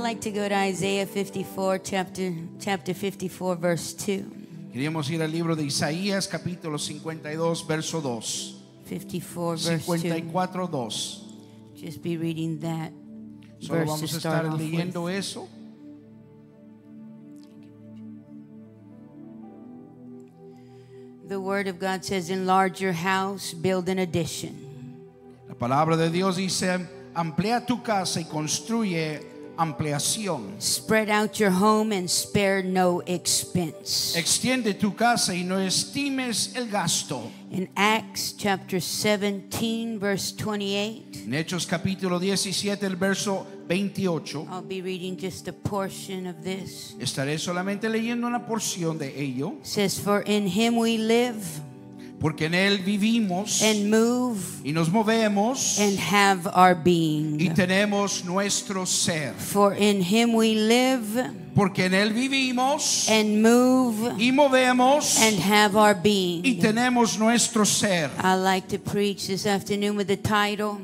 Like to go to Isaiah 54, chapter, chapter 54, verse 2. Queríamos ir al libro de Isaías capítulo 52 verso 2. 54, verse 2. 54 2. Just be reading that Solo verse vamos a estar leyendo with. eso. The word of God says, enlarge your house, build an addition. La palabra de Dios dice, amplía tu casa y construye ampliación. Spread out your home and spare no expense. Extiende tu casa y no estimes el gasto. In Acts chapter 17, verse 28, En Hechos capítulo 17, el verso 28, I'll be reading just a portion of this. estaré solamente leyendo una porción de ello, It says, For in him we live porque en él vivimos and move y nos movemos and have our y being. tenemos nuestro ser. For in him we live Porque en él vivimos and move y movemos and have our y being. tenemos nuestro ser. I like to preach this afternoon with the title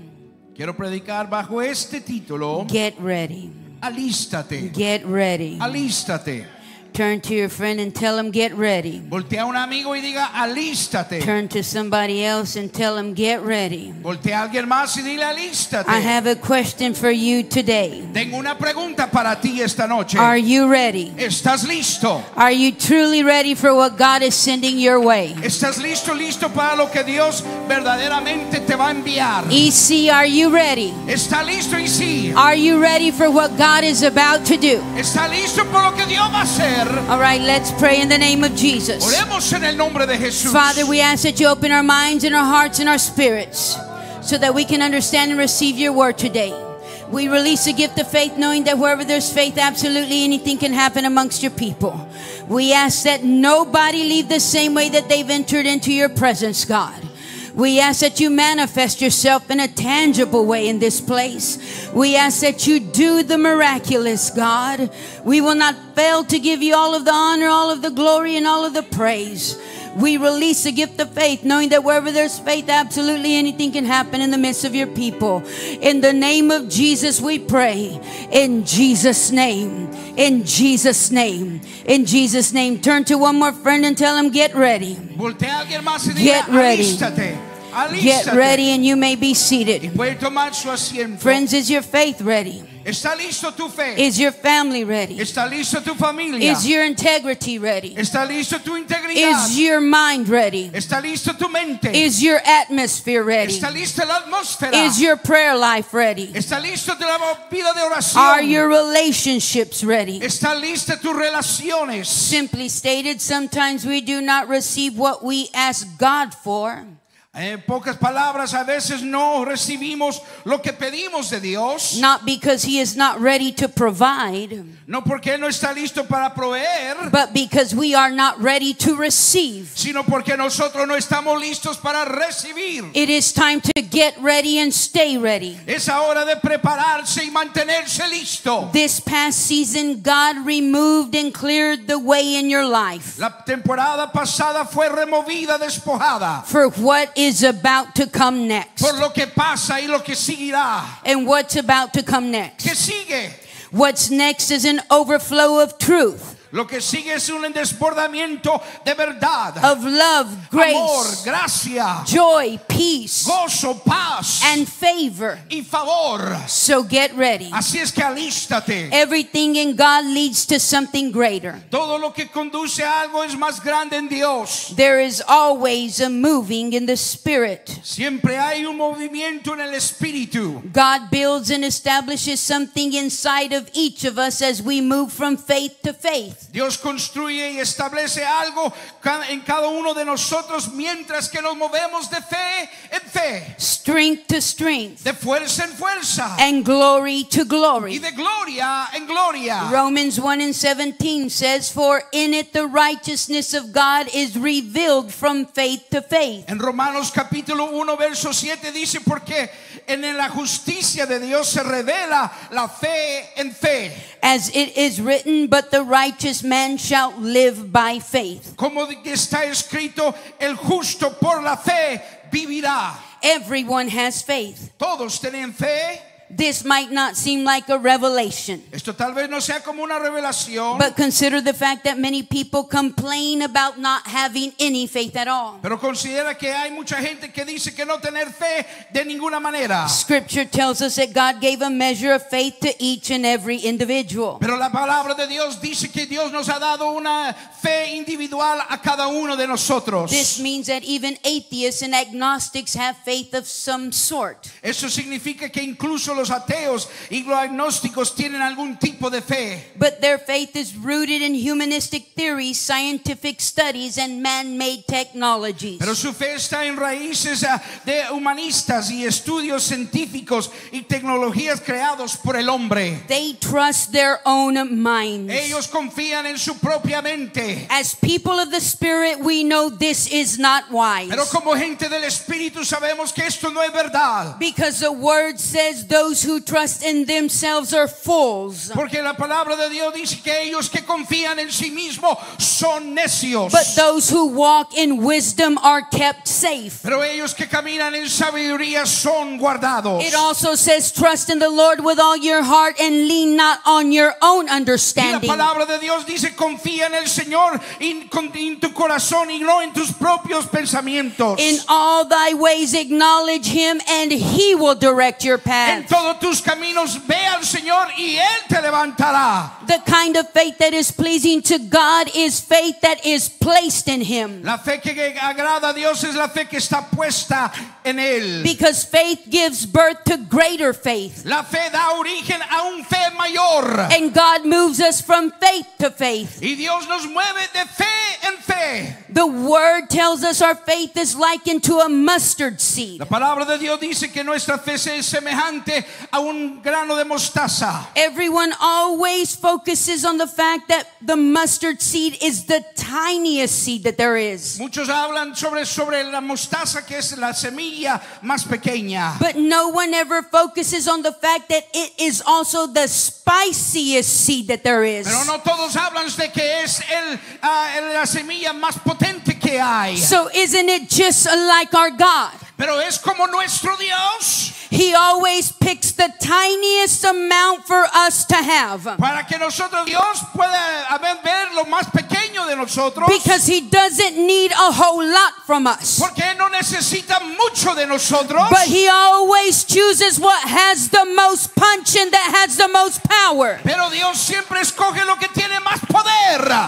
Quiero predicar bajo este título, Get Ready. alístate, Get Ready. alístate. Turn to your friend and tell him, Get ready. Voltea a un amigo y diga, alístate. Turn to somebody else and tell them, Get ready. Voltea a alguien más y dile, alístate. I have a question for you today. Tengo una pregunta para ti esta noche. Are you ready? ¿Estás listo? Are you truly ready for what God is sending your way? ¿Estás listo, listo para lo que Dios verdaderamente te va a enviar? EC, are you ready? ¿Está listo sí? Are you ready for what God is about to do? ¿Está listo por lo que Dios va a hacer? All right, let's pray in the name of Jesus. Oremos en el nombre de Jesús. Father, we ask that you open our minds and our hearts and our spirits so that we can understand and receive your word today. We release the gift of faith, knowing that wherever there's faith, absolutely anything can happen amongst your people. We ask that nobody leave the same way that they've entered into your presence, God. We ask that you manifest yourself in a tangible way in this place. We ask that you do the miraculous, God. We will not fail to give you all of the honor, all of the glory, and all of the praise. We release the gift of faith, knowing that wherever there's faith, absolutely anything can happen in the midst of your people. In the name of Jesus, we pray. In Jesus' name. In Jesus' name. In Jesus' name. Turn to one more friend and tell him, get ready. Voltea a alguien más y diga, Get ready. Get ready and you may be seated. puede tomar su asiento. Friends, is your faith ready? ¿Está listo tu fe? Is your family ready? ¿Está listo tu familia? Is your integrity ready? ¿Está listo tu integridad? Is your mind ready? ¿Está listo tu mente? Is your atmosphere ready? ¿Está lista la atmósfera? Is your prayer life ready? ¿Está listo tu vida de oración? Are your relationships ready? ¿Está lista tus relaciones? Simply stated, sometimes we do not receive what we ask God for En pocas palabras, a veces no recibimos lo que pedimos de Dios. not because He is not ready to provide, No porque no está listo para proveer, but because we are not ready to receive. sino porque nosotros no estamos listos para recibir. It is time to get ready and stay ready. Es hora de prepararse y mantenerse listo. This past season, God removed and cleared the way in your life La temporada pasada fue removida, despojada for what is about to come next. por lo que pasa y lo que seguirá. And what's about to come next? ¿Qué sigue? What's next is an overflow of truth, Lo que sigue es un desbordamiento de verdad, of love, amor, grace, gracia, joy, peace, gozo, paz and favor. y favor. So get ready. Así es que alístate. Everything in God leads to something greater. Todo lo que conduce a algo es más grande en Dios. There is always a moving in the spirit. Siempre hay un movimiento en el espíritu. God builds and establishes something inside of each of us as we move from faith to faith. Dios construye y establece algo en cada uno de nosotros mientras que nos movemos de fe en fe, strength to strength, de fuerza en fuerza and glory to y glory. de gloria en gloria. Romans 1 and 17 says, For in it the righteousness of God is revealed from faith to faith. En Romanos capítulo 1 verso 7 dice porque en la justicia de Dios se revela la fe en fe. As it is written, But the righteous man shall live by faith. Como está escrito, el justo por la fe vivirá. Everyone has faith. Todos tienen fe. This might not seem like a revelation. Esto tal vez no sea como una revelación, But consider the fact that many people complain about not having any faith at all. pero considera que hay mucha gente que dice que no tener fe de ninguna manera. Scripture tells us that God gave a measure of faith to each and every individual. Pero la palabra de Dios dice que Dios nos ha dado una fe individual a cada uno de nosotros. This means that even atheists and agnostics have faith of some sort. Eso significa que incluso los ateos y los agnósticos tienen algún tipo de fe. But their faith is rooted in humanistic theories, scientific studies, and man made technologies. Pero su fe está en raíces ah, de humanistas y estudios científicos y tecnologías creados por el hombre. They trust their own minds. Ellos confían en su propia mente. As people of the Spirit, we know this is not wise. Pero como gente del Espíritu sabemos que esto no es verdad. Because the word says those who trust in themselves are fools. Porque la palabra de Dios dice que ellos que confían en sí mismos son necios. But those who walk in wisdom are kept safe. Pero ellos que caminan en sabiduría son guardados. It also says, Trust in the Lord with all your heart and lean not on your own Y la understanding. palabra de Dios dice confía en el Señor en tu corazón y no en tus propios pensamientos. In all thy ways acknowledge him, and he will direct your path. Todos tus caminos ve al Señor y Él te levantará. The kind of faith that is pleasing to God is faith that is placed in him. La fe que agrada a Dios es la fe que está puesta en Él. Because faith gives birth to greater faith. La fe da origen a un fe mayor. And God moves us from faith to faith. Y Dios nos mueve de fe en fe. The word tells us our faith is likened to a mustard seed. La palabra de Dios dice que nuestra fe es semejante a un grano de mostaza. Everyone always focuses on the fact that the mustard seed is the tiniest seed that there is. Muchos hablan sobre, sobre la mostaza que es la semilla más pequeña. But no one ever focuses on the fact that it is also the spiciest seed that there is. Pero no todos hablan de que es el, ah, el- la semilla más potente que hay. So isn't it just like our God? Pero es como nuestro Dios He always picks the tiniest amount for us to have. para que nosotros, Dios pueda ver, ver lo más pequeño de nosotros. Because he doesn't need a whole lot from us. Porque Él no necesita mucho de nosotros. But he always chooses what has the most punch and that has the most power. Pero Dios siempre escoge lo que tiene más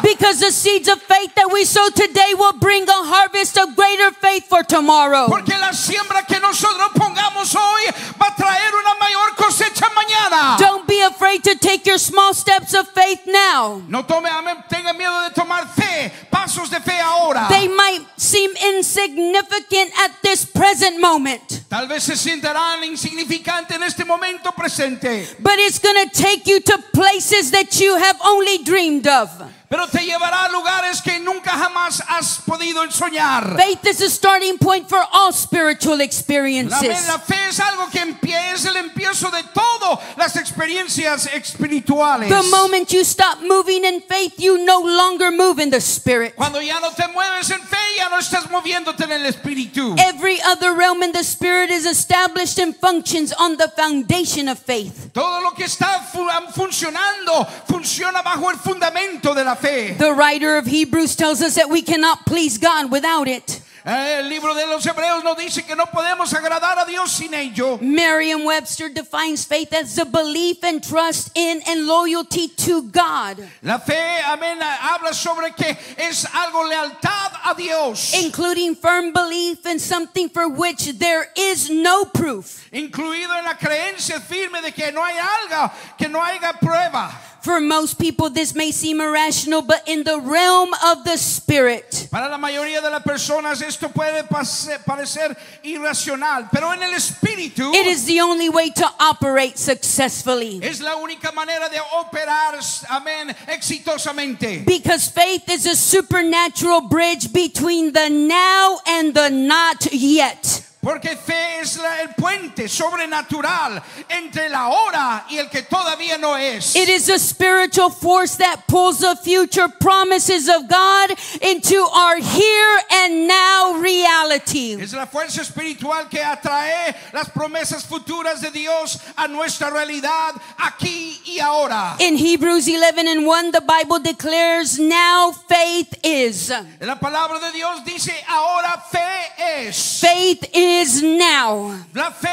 Because the seeds of faith that we sow today will bring a harvest of greater faith for tomorrow. Porque la siembra que nosotros pongamos hoy va a traer una mayor cosecha mañana. Don't be afraid to take your small steps of faith now. No tome, tenga miedo de tomar fe, pasos de fe ahora. They might seem insignificant at this present moment, Tal vez se sientarán insignificantes en este momento presente, but it's going to take you to places that you have only dreamed of. Pero te llevará a lugares que nunca jamás has podido soñar. Faith is a starting point for all spiritual experiences. la fe es algo que empie- es el empiezo de todas las experiencias espirituales. The moment you stop moving in faith, you no longer move in the spirit. Cuando ya no te mueves en fe, ya no estás moviéndote en el espíritu. Every other realm in the spirit is established and functions on the foundation of faith. Todo lo que está fu- funcionando funciona bajo el fundamento de la fe. The writer of Hebrews tells us that we cannot please God without it. El libro de los Hebreos nos dice que no podemos agradar a Dios sin ello. Merriam Webster defines faith as the belief and trust in and loyalty to God, La fe, amén, habla sobre que es algo lealtad a Dios, including firm belief in something for which there is no proof. incluido en la creencia firme de que no hay algo, que no haya prueba. For most people, this may seem irrational, but in the realm of the Spirit, Para la mayoría de las personas esto puede parecer irracional, pero en el espíritu it is the only way to operate successfully. es la única manera de operar, amén, exitosamente. Because faith is a supernatural bridge between the now and the not yet. Porque fe es la- el puente sobrenatural entre la hora y el que todavía no es. It is a spiritual force that pulls the future promises of God into our here and now reality. Es la fuerza espiritual que atrae las promesas futuras de Dios a nuestra realidad aquí y ahora. In Hebrews 11 and 1, the Bible declares now faith is. La palabra de Dios dice ahora fe es. Faith is now. La fe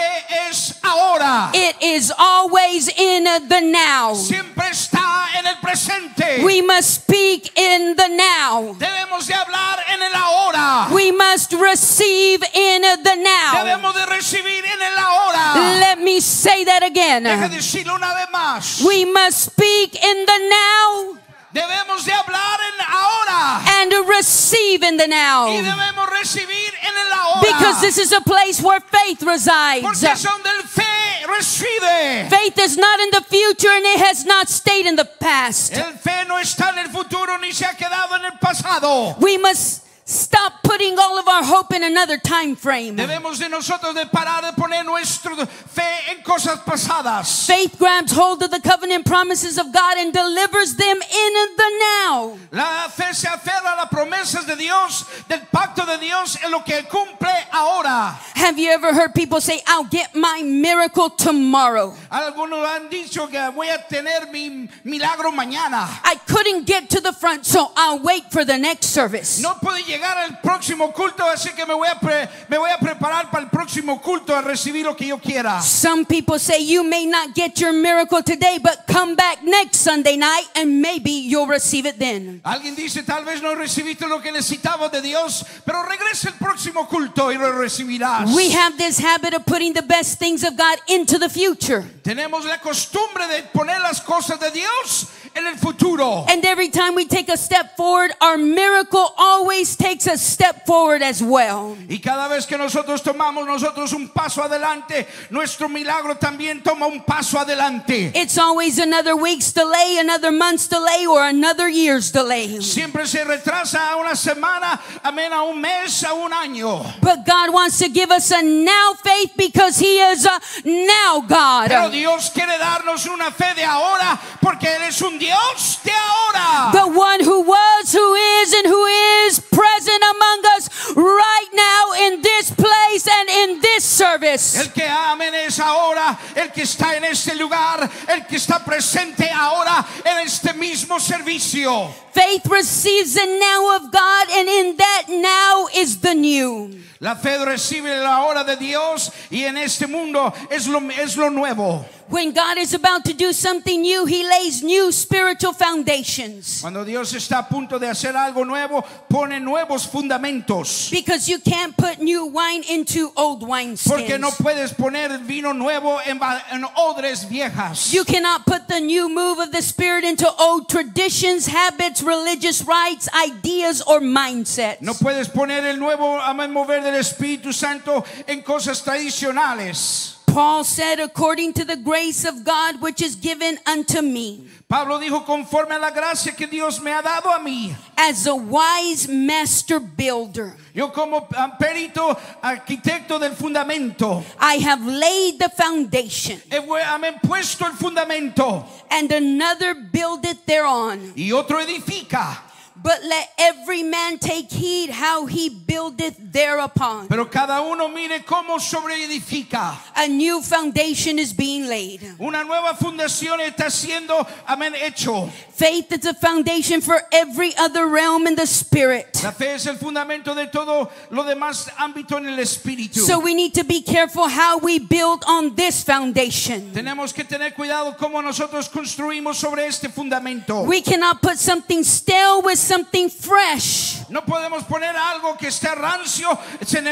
es ahora. It is always in the now. Siempre está en el presente. We must speak in the now. Debemos de hablar en el ahora. We must receive in the now. Debemos de recibir en el ahora. Let me say that Deje again. decirlo una vez más. We must speak in the now Debemos de hablar en ahora. and receive in the Y now. debemos recibir en el ahora. Because this is a place where faith resides. Porque es donde fe reside. Faith is not in the future and it has not stayed in the past. El fe no está en el futuro ni se ha quedado en el pasado. We must stop putting all of our hope in another time frame. Debemos de nosotros de parar de poner nuestra fe en cosas pasadas. Faith grabs hold of the covenant promises of God and delivers them in the now. La fe se aferra a las promesas de Dios, del pacto de Dios en lo que cumple ahora. Have you ever heard people say, I'll get my miracle tomorrow? Algunos han dicho que voy a tener mi milagro mañana. I couldn't get to the front, so I'll wait for the next service. No puedo llegar al próximo culto, así que me voy, a pre- me voy a preparar para el próximo culto a recibir lo que yo quiera. Some people say you may not get your miracle today, but come back next Sunday night and maybe you'll receive it then. Alguien dice, tal vez no recibiste lo que necesitabas de Dios, pero regresa el próximo culto y lo recibirás. We have this habit of putting the best things of God into the future. Tenemos la costumbre de poner las cosas de Dios en el futuro. And every time we take a step forward, our miracle always takes a step forward as well. Y cada vez que nosotros tomamos nosotros un paso adelante, nuestro milagro también toma un paso adelante. It's always another week's delay, another month's delay, or another year's delay. Siempre se retrasa a una semana, amén, a un mes, a un año. But God wants to give us a now faith because He is a now God. Pero. Dios quiere darnos una fe de ahora porque Él es un Dios de ahora. The one who was, who is, and who is present among us right now in this place and in this service. El que amén es ahora, el que está en este lugar, el que está presente ahora en este mismo servicio. Faith receives the now of God, and in that now is the new. La fe recibe la hora de Dios y en este mundo es lo, es lo nuevo. When God is about to do something new, He lays new spiritual foundations. Cuando Dios está a punto de hacer algo nuevo, pone nuevos fundamentos. Because you can't put new wine into old Porque no puedes poner vino nuevo en, en odres viejas. You cannot put the new move of the Spirit into old traditions, habits, religious rites, ideas, or mindsets. No puedes poner el nuevo amén, mover del Espíritu Santo en cosas tradicionales. Paul said, according to the grace of God which is given unto me, Pablo dijo, conforme a la gracia que Dios me ha dado a mí, as a wise master builder, yo como perito arquitecto del fundamento, I have laid the foundation, amén, puesto el fundamento and another buildeth thereon. y otro edifica. But let every man take heed how he buildeth thereupon. Pero cada uno mire cómo sobreedifica. A new foundation is being laid. Una nueva fundación está siendo, amén, hecho. Faith is a foundation for every other realm in the spirit. La fe es el fundamento de todo lo demás ámbito en el espíritu. So we need to be careful how we build on this foundation. Tenemos que tener cuidado cómo nosotros construimos sobre este fundamento. We cannot put something stale with something fresh No podemos poner algo que está rancio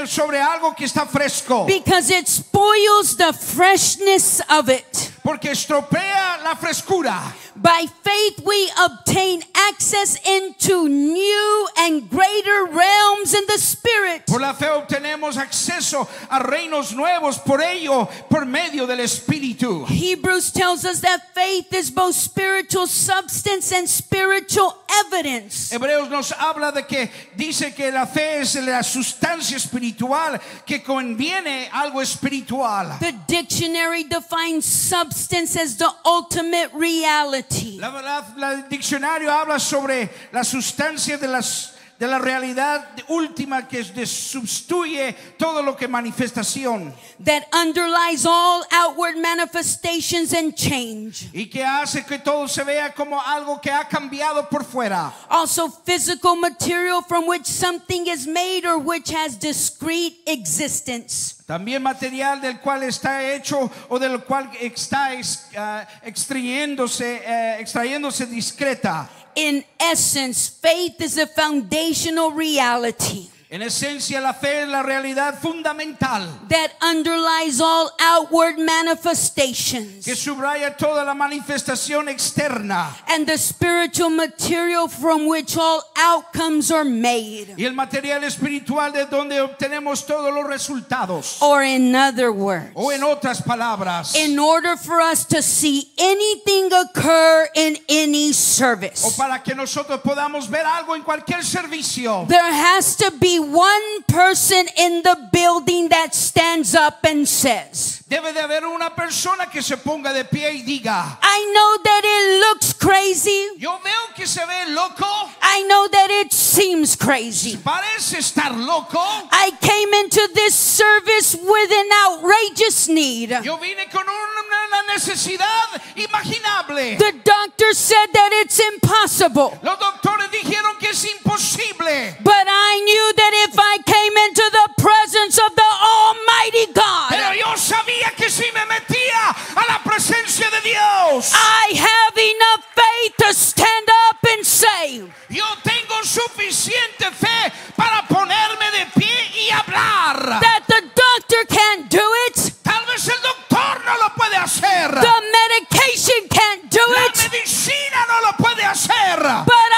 sobre algo que está fresco. because it spoils the freshness of it. Porque estropea la frescura. By faith, we obtain access into new and greater realms in the spirit. Por la fe obtenemos acceso a reinos nuevos, por ello, por medio del Espíritu. Hebrews tells us that faith is both spiritual substance and spiritual evidence. Hebreos nos habla de que dice que la fe es la sustancia espiritual que conviene algo espiritual. The dictionary defines substance as the ultimate reality. La, la- la- diccionario habla sobre la sustancia de, las, de la realidad última que sustituye todo lo que manifestación that underlies all outward manifestations and change. y que hace que todo se vea como algo que ha cambiado por fuera. Also, physical material from which something is made or which has discrete existence. También material del cual está hecho o del cual está ah, extrayéndose, eh, extrayéndose discreta. In essence, faith is a foundational reality En esencia, la fe es la realidad fundamental that underlies all outward manifestations. que subraya toda la manifestación externa And the spiritual material from which all outcomes are made. y el material espiritual de donde obtenemos todos los resultados. Or, in other words, O en otras palabras, in order for us to see anything occur in any o service, para que nosotros podamos ver algo en cualquier servicio, there has to be one person in the building that stands up and says, debe de haber una persona que se ponga de pie y diga, I know that it looks crazy. yo veo que se ve loco, I know that it seems crazy. parece estar loco. I came into this service with an outrageous need. Yo vine con una necesidad imaginable. The doctor said that it's impossible. Los doctores dijeron que es imposible. But I knew that if I came into the presence of the Almighty Pero God, yo sabía que si me metía a la presencia de Dios, I have enough faith to stand up and say, yo tengo suficiente fe para ponerme de pie y hablar. that the doctor can't do it, Tal vez el doctor no lo puede hacer. the medication can't do La it, medicina no lo puede hacer. but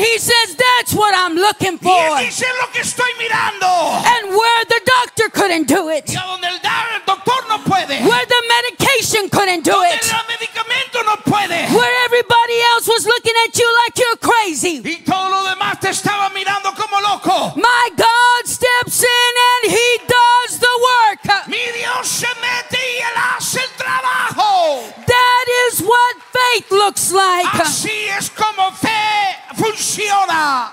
and He says, That's what I'm looking Y él for. dice lo que estoy mirando. And where the doctor couldn't do it, Y a donde el doctor no puede. where the medication couldn't do Donde it, el medicamento no puede. where everybody else was looking at you like you're crazy. Y todo lo demás te estaba mirando como loco. My God steps in and He does the work. Mi Dios se mete faith looks like. Así es como fe funciona.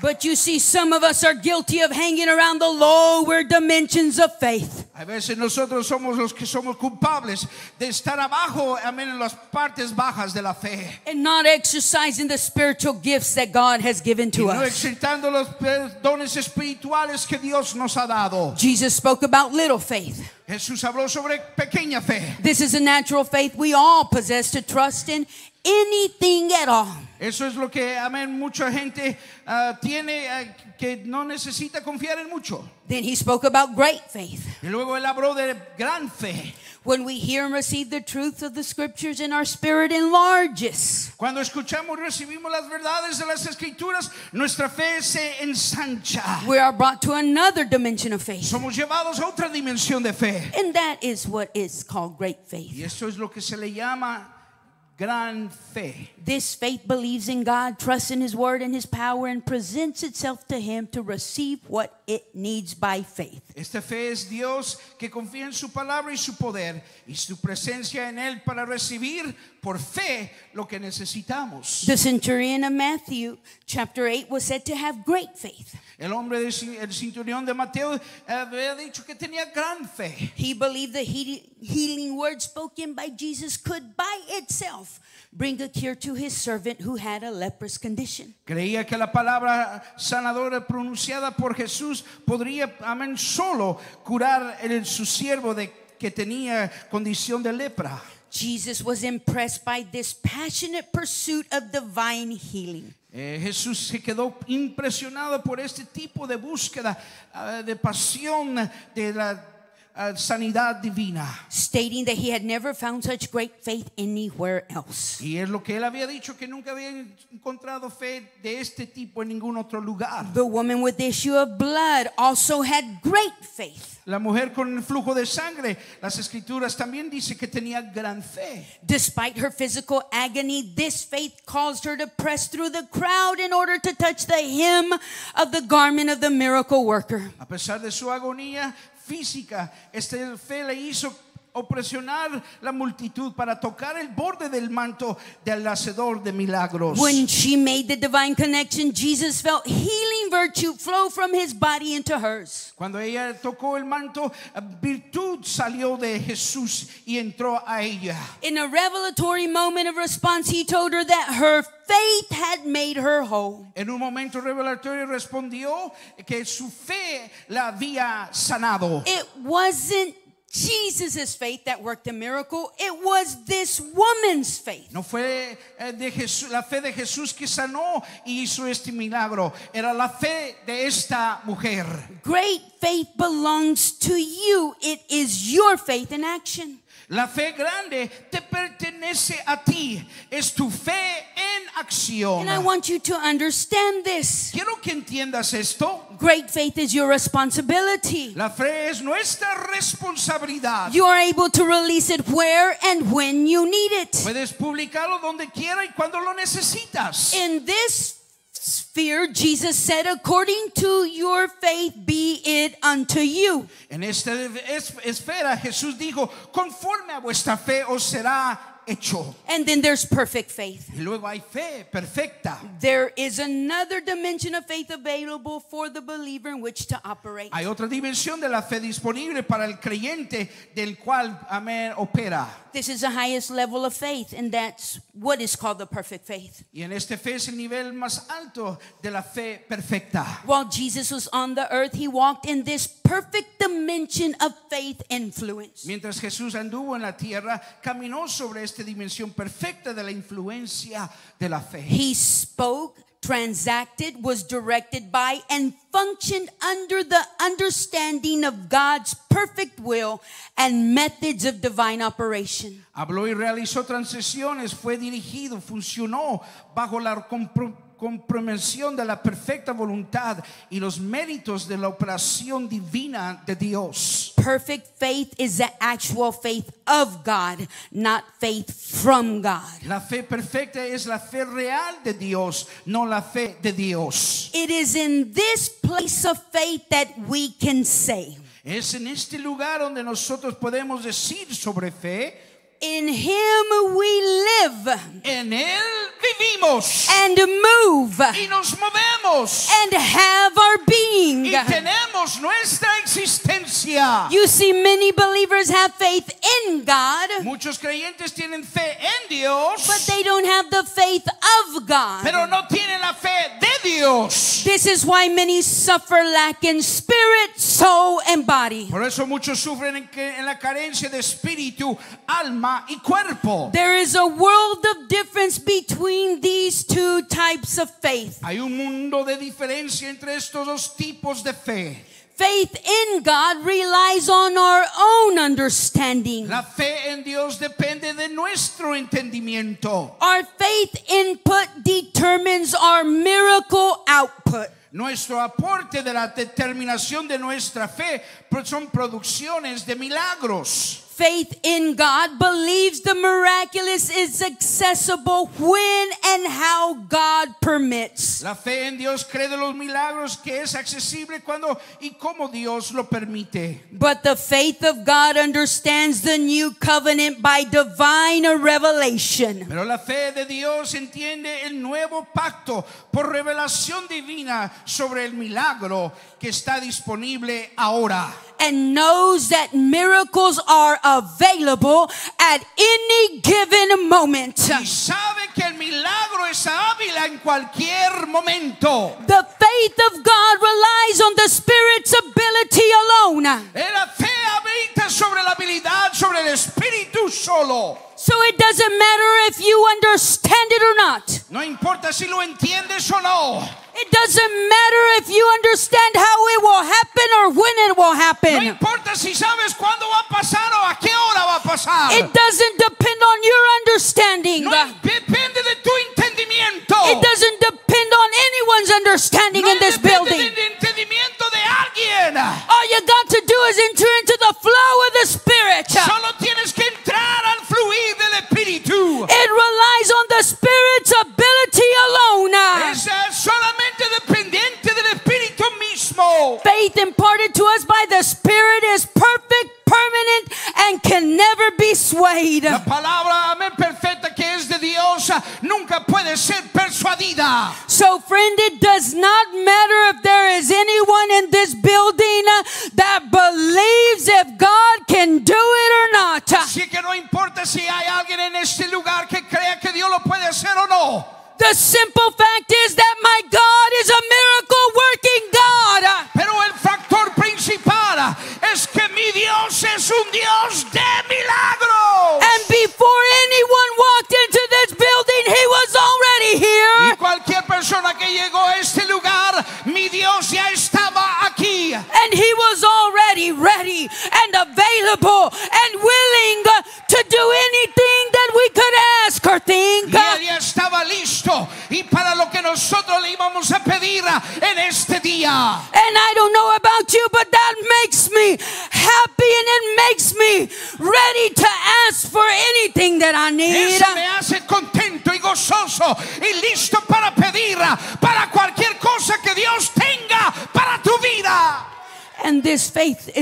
But you see, some of us are guilty of hanging around the lower dimensions of faith. A veces nosotros somos los que somos culpables de estar abajo, amén, en las partes bajas de la fe. And not exercising the spiritual gifts that God has given Y to no us. excitando los dones espirituales que Dios nos ha dado. Jesus spoke about little faith. Jesús habló sobre pequeña fe. This is a natural faith we all possess to trust in anything at all. Eso es lo que, amén, mucha gente ah, tiene ah, que no necesita confiar en mucho. Then he spoke about great faith. Y luego él habló de gran fe. When we hear and receive the truth of the scriptures in our spirit enlarges. Cuando escuchamos y recibimos las verdades de las escrituras, nuestra fe se ensancha. We are brought to another dimension of faith. Somos llevados a otra dimensión de fe. And that is what is called great faith. Y eso es lo que se le llama gran fe. This faith believes in God, trusts in His Word and His power, and presents itself to Him to receive what it needs by faith. Esta fe es Dios que confía en su palabra y su poder y su presencia en Él para recibir por fe lo que necesitamos. The centurion of Matthew, chapter 8, was said to have great faith. El hombre, cin- el cinturón de Mateo eh, había dicho que tenía gran fe. He believed the he- healing word spoken by Jesus could by itself bring a cure to his servant who had a leprous condition. Creía que la palabra sanadora pronunciada por Jesús podría, amén, solo curar el, su siervo de que tenía condición de lepra. Jesus was impressed by this passionate pursuit of divine healing. Eh, Jesús se quedó impresionado por este tipo de búsqueda, ah, de pasión de la ah, sanidad divina. stating that he had never found such great faith anywhere else. Y es lo que él había dicho, que nunca había encontrado fe de este tipo en ningún otro lugar. The woman with the issue of blood also had great faith. La mujer con el flujo de sangre, las escrituras también dice que tenía gran fe. Despite her physical agony, this faith caused her to press through the crowd in order to touch the hem of the garment of the miracle worker. A pesar de su agonía física, esta fe le hizo opresionar la multitud para tocar el borde del manto del hacedor de milagros. When she made the divine connection, Jesus felt healing virtue flow from his body into hers. Cuando ella tocó el manto, virtud salió de Jesús y entró a ella. In a revelatory moment of response, he told her that her faith had made her whole. En un momento revelatorio respondió que su fe la había sanado. It wasn't Jesus' faith that worked the miracle, it was this woman's faith. No fue eh, de Jesús, la fe de Jesús que sanó y hizo este milagro. Era la fe de esta mujer. Great faith belongs to you, it is your faith in action. La fe grande te pertenece a ti. Es tu fe en acción. And I want you to understand this. Quiero que entiendas esto. Great faith is your responsibility. La fe es nuestra responsabilidad. You are able to release it where and when you need it. Puedes publicarlo donde quiera y cuando lo necesitas. In this sphere, Jesus said, according to your faith, be it unto you. En esta es- esfera Jesús dijo, conforme a vuestra fe os será hecho. And then there's perfect faith. Y luego hay fe perfecta. There is another dimension of faith available for the believer in which to operate. Hay otra dimensión de la fe disponible para el creyente del cual, amén, opera. This is the highest level of faith, and that's what is called the perfect faith. Y en este fe es el nivel más alto de la fe perfecta. While Jesus was on the earth, he walked in this perfect dimension of faith influence. Mientras Jesús anduvo en la tierra, caminó sobre esta dimensión perfecta de la influencia de la fe. He spoke, transacted, was directed by, and functioned under the understanding of God's perfect will and methods of divine operation. Habló y realizó transiciones, fue dirigido, funcionó bajo la compro- compromisión de la perfecta voluntad y los méritos de la operación divina de Dios. Perfect faith is the actual faith of God, not faith from God. La fe perfecta es la fe real de Dios, no la fe de Dios. It is in this place of faith that we can say, Es en este lugar donde nosotros podemos decir sobre fe, In Him we live en Él vivimos and move y nos movemos and have our being. y tenemos nuestra existencia. You see, many believers have faith in God, Muchos creyentes tienen fe en Dios, but they don't have the faith of God. pero no tienen la fe de Dios. This is why many suffer lack in spirit, soul, and body. Por eso muchos sufren en, que- en la carencia de espíritu, alma y cuerpo. There is a world of difference between these two types of faith. Hay un mundo de diferencia entre estos dos tipos de fe. Faith in God relies on our own understanding. La fe en Dios depende de nuestro entendimiento. Our faith input determines our miracle output. Nuestro aporte de la determinación de nuestra fe son producciones de milagros. Faith in God believes the miraculous is accessible when and how God permits. La fe en Dios cree de los milagros que es accesible cuando y cómo Dios lo permite. But the faith of God understands the new covenant by divine revelation. Pero la fe de Dios entiende el nuevo pacto por revelación divina sobre el milagro que está disponible ahora. and knows that miracles are available at any given moment. Y sabe que el milagro es hábil en cualquier momento. The faith of God relies on the Spirit's ability alone. La fe habita sobre la habilidad, sobre el espíritu solo. So it doesn't matter if you understand it or not. No importa si lo entiendes o no. It doesn't matter if you understand how it will happen or when it will No happen. importa si sabes cuándo va a pasar It doesn't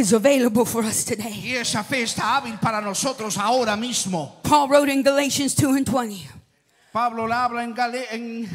is available for us today. Y esa fe está hábil para nosotros ahora mismo. Paul wrote in Galatians 2 and 20. Pablo la habla en, Gale- en,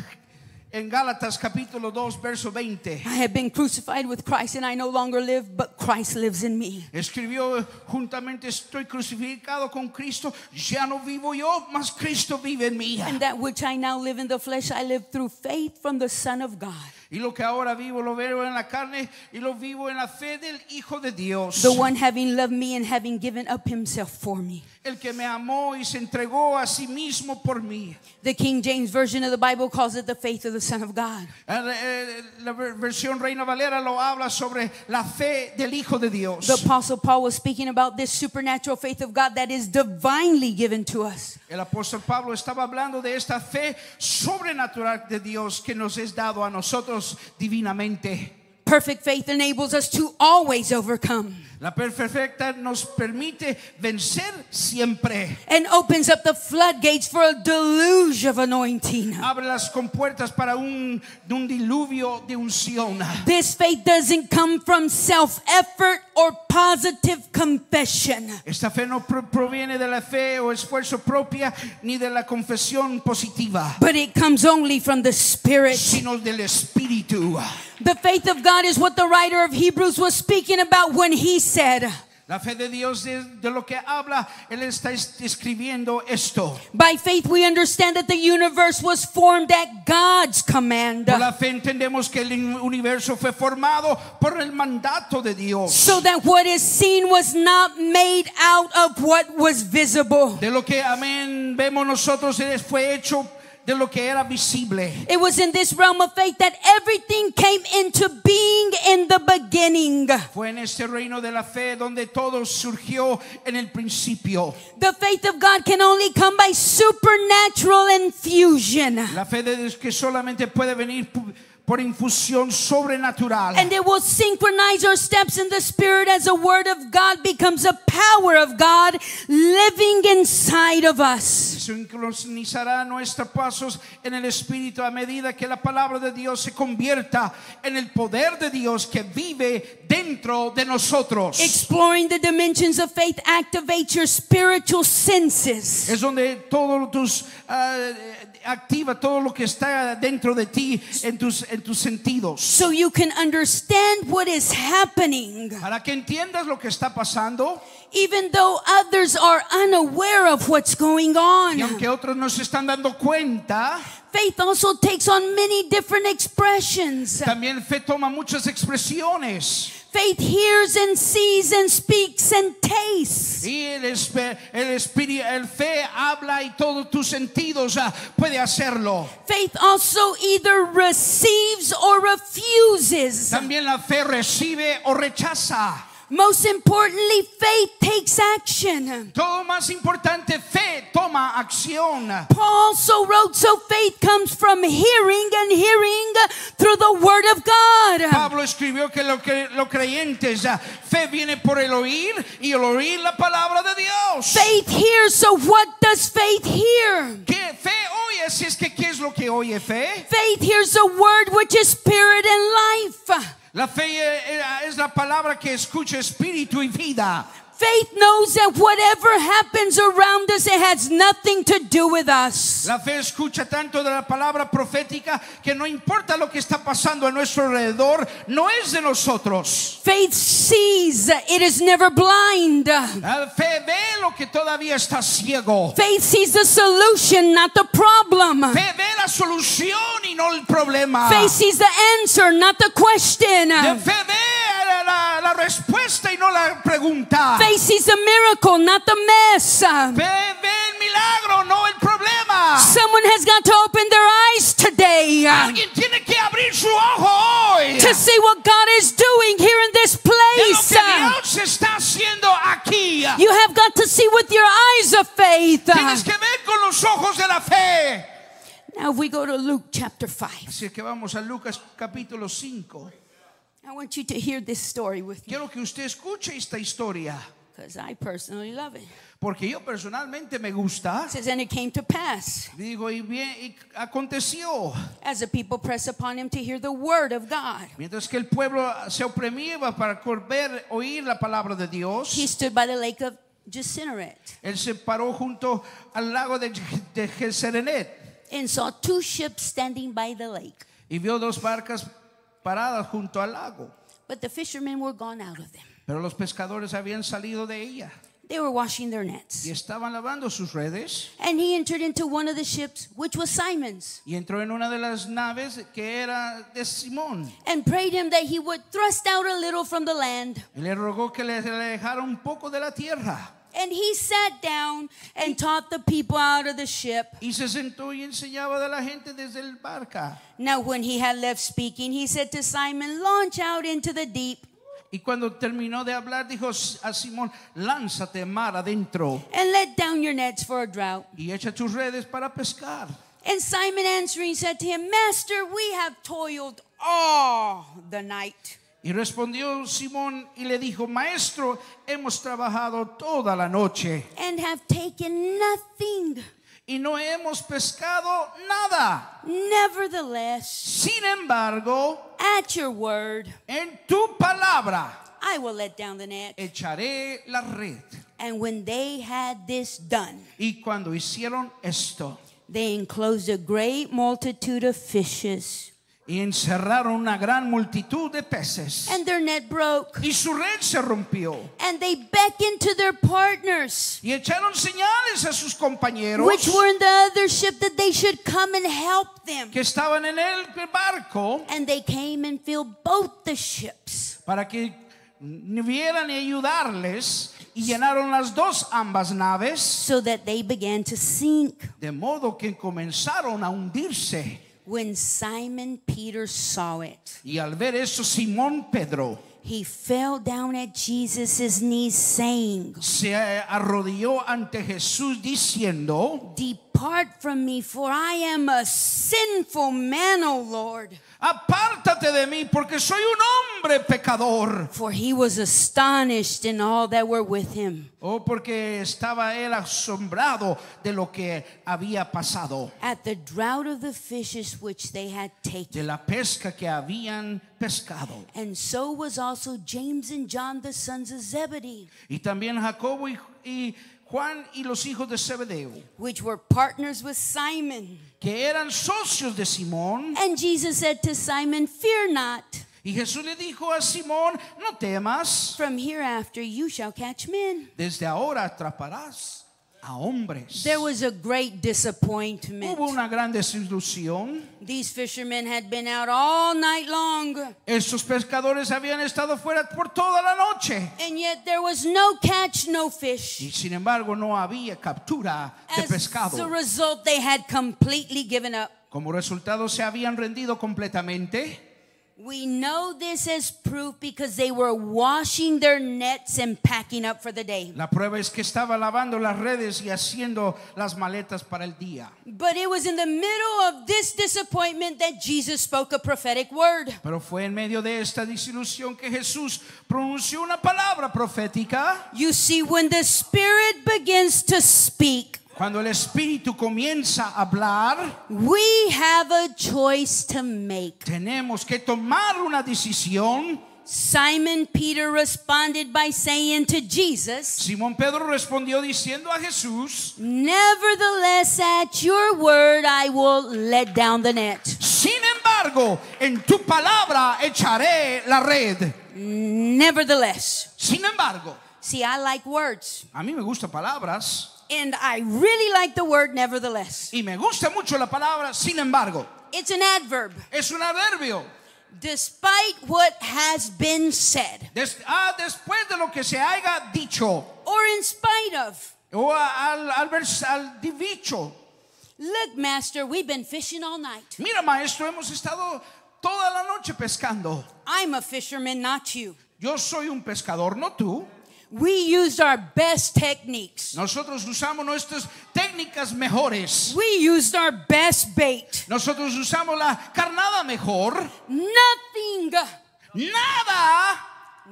en Gálatas capítulo 2, verso 20. I have been crucified with Christ and I no longer live, but Christ lives in me. Escribió juntamente estoy crucificado con Cristo, ya no vivo yo, mas Cristo vive en mí. And that which I now live in the flesh, I live through faith from the Son of God, Y lo que ahora vivo lo veo en la carne y lo vivo en la fe del Hijo de Dios. the one having loved me and having given up himself for me. El que me amó y se entregó a sí mismo por mí. The King James Version of the Bible calls it the faith of the Son of God. Eh, eh, La ver- versión Reina Valera lo habla sobre la fe del Hijo de Dios. The Apostle Paul was speaking about this supernatural faith of God that is divinely given to us. El apóstol Pablo estaba hablando de esta fe sobrenatural de Dios que nos es dado a nosotros divinamente. Perfect faith enables us to always overcome La perfecta nos permite vencer siempre. and opens up the floodgates for a deluge of anointing. Abre las compuertas para un, un diluvio de unción. This faith doesn't come from self effort or positive confession. Esta fe no pro- proviene de la fe o esfuerzo propia ni de la confesión positiva, But it comes only from the Spirit. sino del Espíritu. The faith of God is what the writer of Hebrews was speaking about when he said, La fe de Dios de, de lo que habla, Él está escribiendo esto. By faith, we understand that the universe was formed at God's command, Por la fe entendemos que el universo fue formado por el mandato de Dios. so that what is seen was not made out of what was visible. De lo que, amén, vemos nosotros fue hecho de lo que era visible. It was in this realm of faith that everything came into being in the beginning. Fue en este reino de la fe donde todo surgió en el principio. The faith of God can only come by supernatural infusion. La fe de Dios que solamente puede venir por infusión sobrenatural. And it will synchronize our steps in the Spirit as the Word of God becomes a power of God living inside of us. Sincronizará nuestros pasos en el Espíritu a medida que la palabra de Dios se convierta en el poder de Dios que vive dentro de nosotros. Exploring the dimensions of faith activates your spiritual senses. Es donde todos tus ah, activa todo lo que está dentro de ti en tus en tus sentidos. So you can understand what is happening. Para que entiendas lo que está pasando Even though others are unaware of what's going y on. aunque otros no se están dando cuenta, Faith also takes on many different expressions. también fe toma muchas expresiones. Faith hears and sees and speaks and tastes. Y el, el espíritu, el fe habla y todos tus sentidos ah, puede hacerlo. Faith also either receives or refuses. También la fe recibe o rechaza. Most importantly, faith takes action. Todo más importante, fe toma acción. Paul so wrote, so faith comes from hearing and hearing through the word of God. Pablo escribió que lo que los creyentes, fe viene por el oír y el oír la palabra de Dios. Faith hears, so what does faith hear? ¿Qué fe oye? Si es que qué es lo que oye fe? Faith hears the word which is spirit and life. La fe eh, es la palabra que escucha espíritu y vida. Faith knows that whatever happens around us, it has nothing to do with us. La fe escucha tanto de la palabra profética que no importa lo que está pasando a nuestro alrededor, no es de nosotros. Faith sees, it is never blind. La fe ve lo que todavía está ciego. Faith sees the solution, not the problem. Fe ve la solución y no el problema. Faith sees the answer, not the question. La fe ve la, la respuesta y no la pregunta. Faith sees the miracle, not the mess. Fe ve el milagro, no el problema. Someone has got to open their eyes today Alguien tiene que abrir su ojo hoy. to see what God is doing here in this de lo place. que Dios está haciendo aquí. You have got to see with your eyes of faith. Tienes que ver con los ojos de la fe. Now, if we go to Luke chapter 5, Así que vamos a Lucas capítulo 5. I want you to hear this story with me. Quiero que usted escuche esta historia, because I personally love it. porque yo personalmente me gusta. It says, And it came to pass. Digo, y bien, y aconteció, as the people press upon him to hear the word of God. mientras que el pueblo se oprimía para oír la palabra de Dios, He stood by the lake of Gennesaret él se paró junto al lago de, de and saw two ships standing by the lake, y vio dos barcas paradas junto al lago, but the fishermen were gone out of them. pero los pescadores habían salido de ella They were washing their nets. y estaban lavando sus redes. And he entered into one of the ships, which was Simon's, Y entró en una de las naves que era de Simón. and prayed him that he would thrust out a little from the land. Y le rogó que le alejara un poco de la tierra. And he sat down and taught the people out of the ship. Y se sentó y enseñaba de la gente desde el barca. Now, when he had left speaking, he said to Simon, Launch out into the deep Y cuando terminó de hablar, dijo a Simón, lánzate mar adentro and let down your nets for a drought. y echa tus redes para pescar. And Simon answering said to him, Master, we have toiled all the night Y respondió Simón y le dijo, maestro, hemos trabajado toda la noche and have taken nothing. y no hemos pescado nada. Nevertheless, Sin embargo, at your word, en tu palabra I will let down the net. echaré la red. And when they had this done, Y cuando hicieron esto they enclosed a great multitude of fishes, y encerraron una gran multitud de peces and their net broke. y su red se rompió And they beckoned to their partners, y echaron señales a sus compañeros which were in the other ship, that they should come and help them. que estaban en el barco And they came and filled both the ships. para que vieran y ayudarles y llenaron las dos ambas naves so that they began to sink. de modo que comenzaron a hundirse When Simon Peter saw it, y al ver eso Simón Pedro he fell down at Jesus' knees, saying, se arrodilló ante Jesús diciendo Depart Depart from me, for I am a sinful man, O Lord. Apártate de mí porque soy un hombre pecador. For he was astonished in all that were with him Oh, porque estaba él asombrado de lo que había pasado, at the draught of the fishes which they had taken. de la pesca que habían pescado. And so was also James and John, the sons of Zebedee, Y también Jacobo y, y Juan y los hijos de Zebedeo, which were partners with Simon. que eran socios de Simón. And Jesus said to Simon, Fear not, Y Jesús le dijo a Simón, no temas, from hereafter you shall catch men. desde ahora atraparás a hombres. There was a great disappointment. Hubo una gran desilusión. These fishermen had been out all night long, Estos pescadores habían estado fuera por toda la noche. and yet there was no catch, no Y fish. sin embargo no había captura de As pescado. a result, they had completely given up. Como resultado se habían rendido completamente. We know this as proof because they were washing their nets and packing up for the day. La prueba es que estaba lavando las redes y haciendo las maletas para el día. But it was in the middle of this disappointment that Jesus spoke a prophetic word. Pero fue en medio de esta desilusión que Jesús pronunció una palabra profética. You see, when the Spirit begins to speak, Cuando el Espíritu comienza a hablar, we have a choice to make. tenemos que tomar una decisión. Simon Peter responded by saying to Jesus, Simón Pedro respondió diciendo a Jesús, Nevertheless, at your word, I will let down the net. sin embargo, en tu palabra echaré la red. Nevertheless. Sin embargo, See, I like words. a mí me gustan palabras And I really like the word nevertheless. y me gusta mucho la palabra sin embargo. It's an adverb. Es un adverbio. Despite what has been said, Des- ah, después de lo que se haya dicho or in spite of. o al, al, vers- al dicho. Look, Master, we've been fishing all night. Mira, maestro, hemos estado toda la noche pescando. I'm a fisherman, not you. Yo soy un pescador, no tú. We used our best techniques. Nosotros usamos nuestras técnicas mejores. We used our best bait. Nosotros usamos la carnada mejor. Nothing. Nada.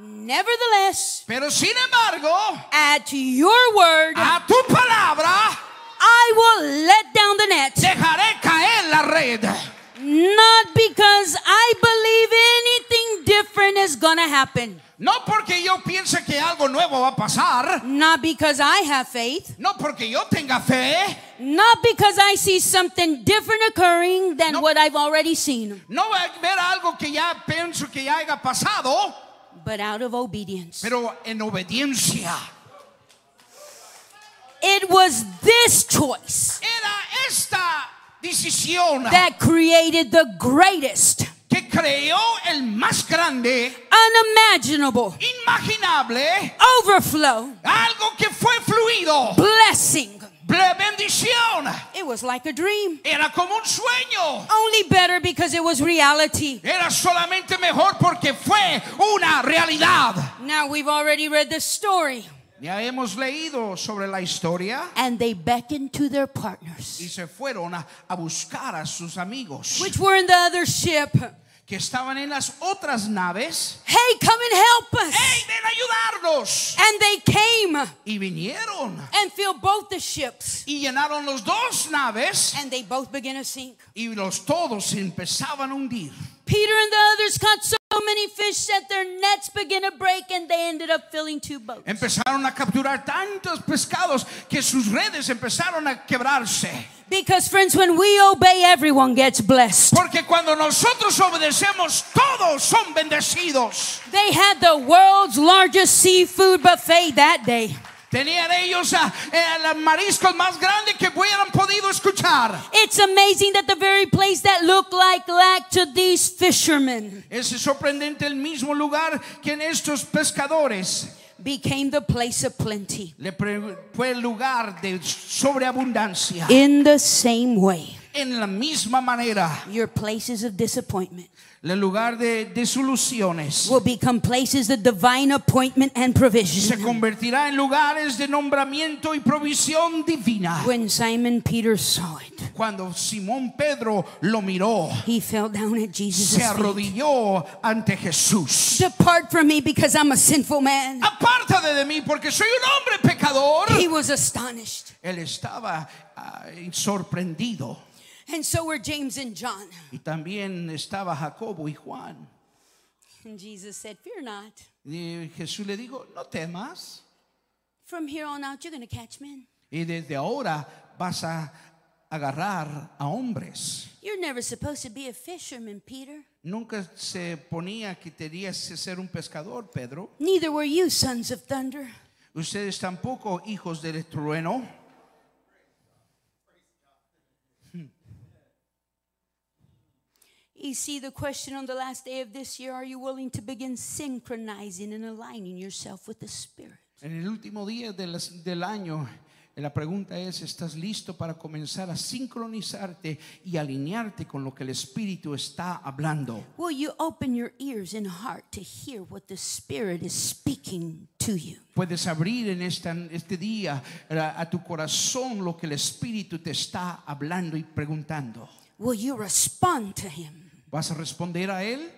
Nevertheless, Pero sin embargo, at your word, a tu palabra I will let down the net. dejaré caer la red. Not because I believe anything different is gonna happen. No porque yo piense que algo nuevo va a pasar. Not because I have faith. No porque yo tenga fe. Not because I see something different occurring than No. what I've already seen. No voy a ver algo que ya pienso que ya haya pasado. But out of obedience. Pero en obediencia. It was this choice Era esta decisión that created the greatest, que creó el más grande, unimaginable, imaginable, overflow, algo que fue fluido, blessing. bendición. It was like a dream. Era como un sueño. Only better because it was reality. Era solamente mejor porque fue una realidad. Now we've already read the story. Ya hemos leído sobre la historia And they beckoned to their y partners, se fueron a, a buscar a sus amigos which were in the other ship. que estaban en las otras naves. Hey, come and help us. ¡Hey, ven a ayudarnos! And they came Y vinieron and filled both the ships. y llenaron los dos naves And they both began to sink. y los todos empezaban a hundir. Peter and the others caught so many fish that their nets began to break and they ended up filling two boats. Empezaron a capturar tantos pescados que sus redes empezaron a quebrarse. Because, friends, when we obey, everyone gets blessed. Porque cuando nosotros obedecemos, todos son bendecidos. They had the world's largest seafood buffet that day. Tenían ellos a, a los mariscos más grandes que hubieran podido escuchar. It's amazing that the very place that looked like lack to these fishermen Es sorprendente el mismo lugar que en estos pescadores became the place of plenty. le fue el lugar de sobreabundancia. In the same way, En la misma manera, your places of disappointment el lugar de will become places of divine appointment and se provision. convertirá en lugares de nombramiento y provisión divina. When Simon Peter saw it, Cuando Simón Pedro lo miró, he fell down at Jesus' se feet. arrodilló ante Jesús. Depart from me because I'm a sinful man. Apártate de mí porque soy un hombre pecador. He was astonished. Él estaba ah, sorprendido. And so were James and John. Y también estaba Jacobo y Juan. And Jesus said, Fear not. Y Jesús le dijo, no temas. From here on out, you're going to catch men. Y desde ahora vas a agarrar a hombres. You're never supposed to be a fisherman, Peter. Nunca se ponía que tenías que ser un pescador, Pedro. Neither were you sons of thunder. Ustedes tampoco hijos del trueno. You see, the question on the last day of this year are you willing to begin synchronizing and aligning yourself with the Spirit? En el último día del, del año, la pregunta es, ¿estás listo para comenzar a sincronizarte y alinearte con lo que el Espíritu está hablando? Will you open your ears and heart to hear what the Spirit is speaking to you? Puedes abrir en esta, este día a, a tu corazón lo que el Espíritu te está hablando y preguntando. Will you respond to Him? ¿Vas a responder a Él?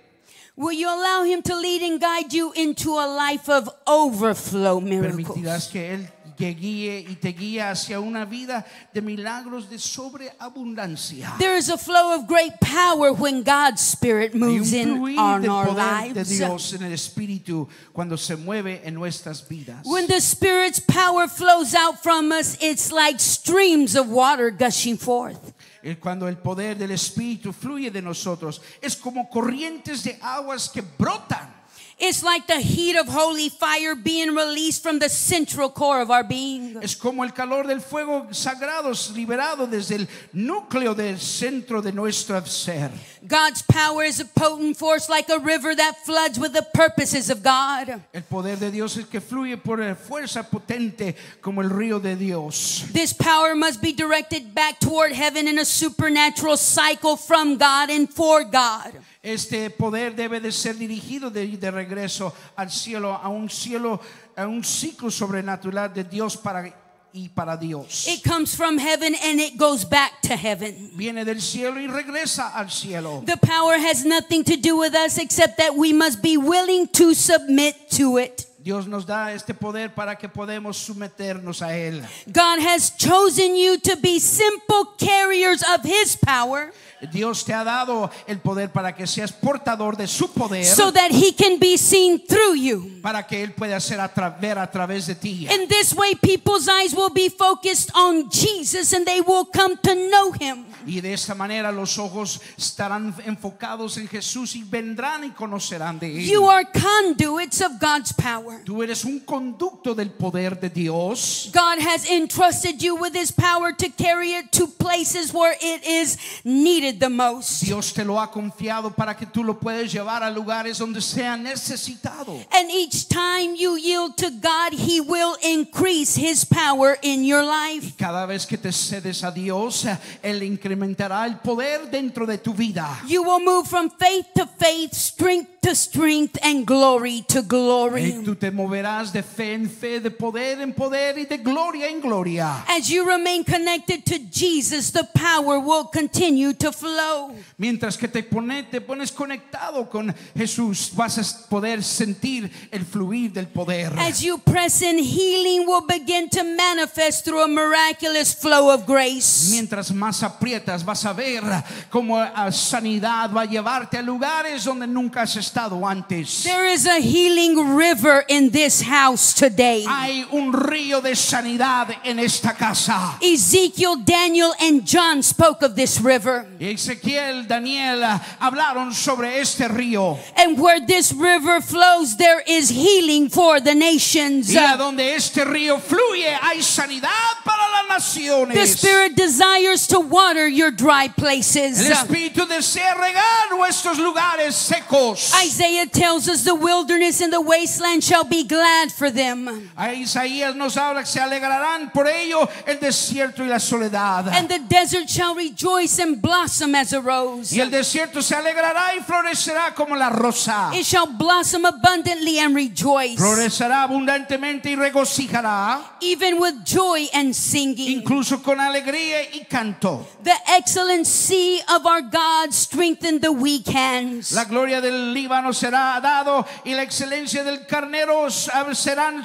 Will you allow Him to lead and guide you into a life of overflow miracles? Permitirás que Él te guíe y te guíe hacia una vida de milagros de sobreabundancia. There is a flow of great power when God's Spirit moves in on our poder de. Dios en el Espíritu cuando se mueve en nuestras vidas. When the Spirit's power flows out from us, it's like streams of water gushing forth. Eh, Cuando el poder del Espíritu fluye de nosotros, es como corrientes de aguas que brotan. It's like the heat of holy fire being released from the central core of our being. Es como el calor del fuego sagrado liberado desde el núcleo del centro de nuestro ser. God's power is a potent force like a river that floods with the purposes of God. El poder de Dios es que fluye por fuerza potente como el río de Dios. This power must be directed back toward heaven in a supernatural cycle from God and for God. Este poder debe de ser dirigido de, de regreso al cielo, a un cielo, a un ciclo sobrenatural de Dios para y para Dios. It comes from heaven and it goes back to heaven. Viene del cielo y regresa al cielo. The power has nothing to do with us except that we must be willing to submit to it. Dios nos da este poder para que podamos someternos a él. God has chosen you to be simple carriers of His power Dios te ha dado el poder para que seas portador de su poder, so that He can be seen through you. para que él pueda hacer a ver a través de ti. In this way, people's eyes will be focused on Jesus and they will come to know Him. Y de esta manera los ojos estarán enfocados en Jesús y vendrán y conocerán de él. You are conduits of God's power. Tú eres un conducto del poder de Dios. God has entrusted you with His power to carry it to places where it is needed the most. Dios te lo ha confiado para que tú lo puedas llevar a lugares donde sea necesitado. And each time you yield to God, He will increase His power in your life. Cada vez que te cedes a Dios, Él incrementará el poder dentro de tu vida. You will move from faith to faith, strength to strength, and glory to Y glory. tú te moverás de fe en fe, de poder en poder y de gloria en gloria. As you remain connected to Jesus, the power will continue to flow. Mientras que te, pone- te pones conectado con Jesús, vas a poder sentir el fluir del poder. As you press in, healing will begin to manifest through a miraculous flow of grace. Mientras más aprietas, vas a ver cómo ah, sanidad va a llevarte a lugares donde nunca has estado antes. There is a healing river in this house today. Hay un río de sanidad en esta casa. Ezekiel, Daniel, and John spoke of this river. Ezequiel, Daniel ah, hablaron sobre este río. And where this river flows, there is healing for the nations. Y a donde este río fluye hay sanidad para las naciones. The Spirit desires to water your dry places. El Espíritu desea regar nuestros lugares secos. Isaiah tells us the wilderness and the wasteland shall be glad for them. A Isaías nos habla que se alegrarán por ello el desierto y la soledad. And the desert shall rejoice and blossom as a rose. Y el desierto se alegrará y florecerá como la rosa. It shall blossom abundantly and rejoice, Florecerá abundantemente y regocijará, even with joy and singing. incluso con alegría y canto. The excellency of our God strengthen the weak hands. La gloria del Líbano será dado y la excelencia del carnero serán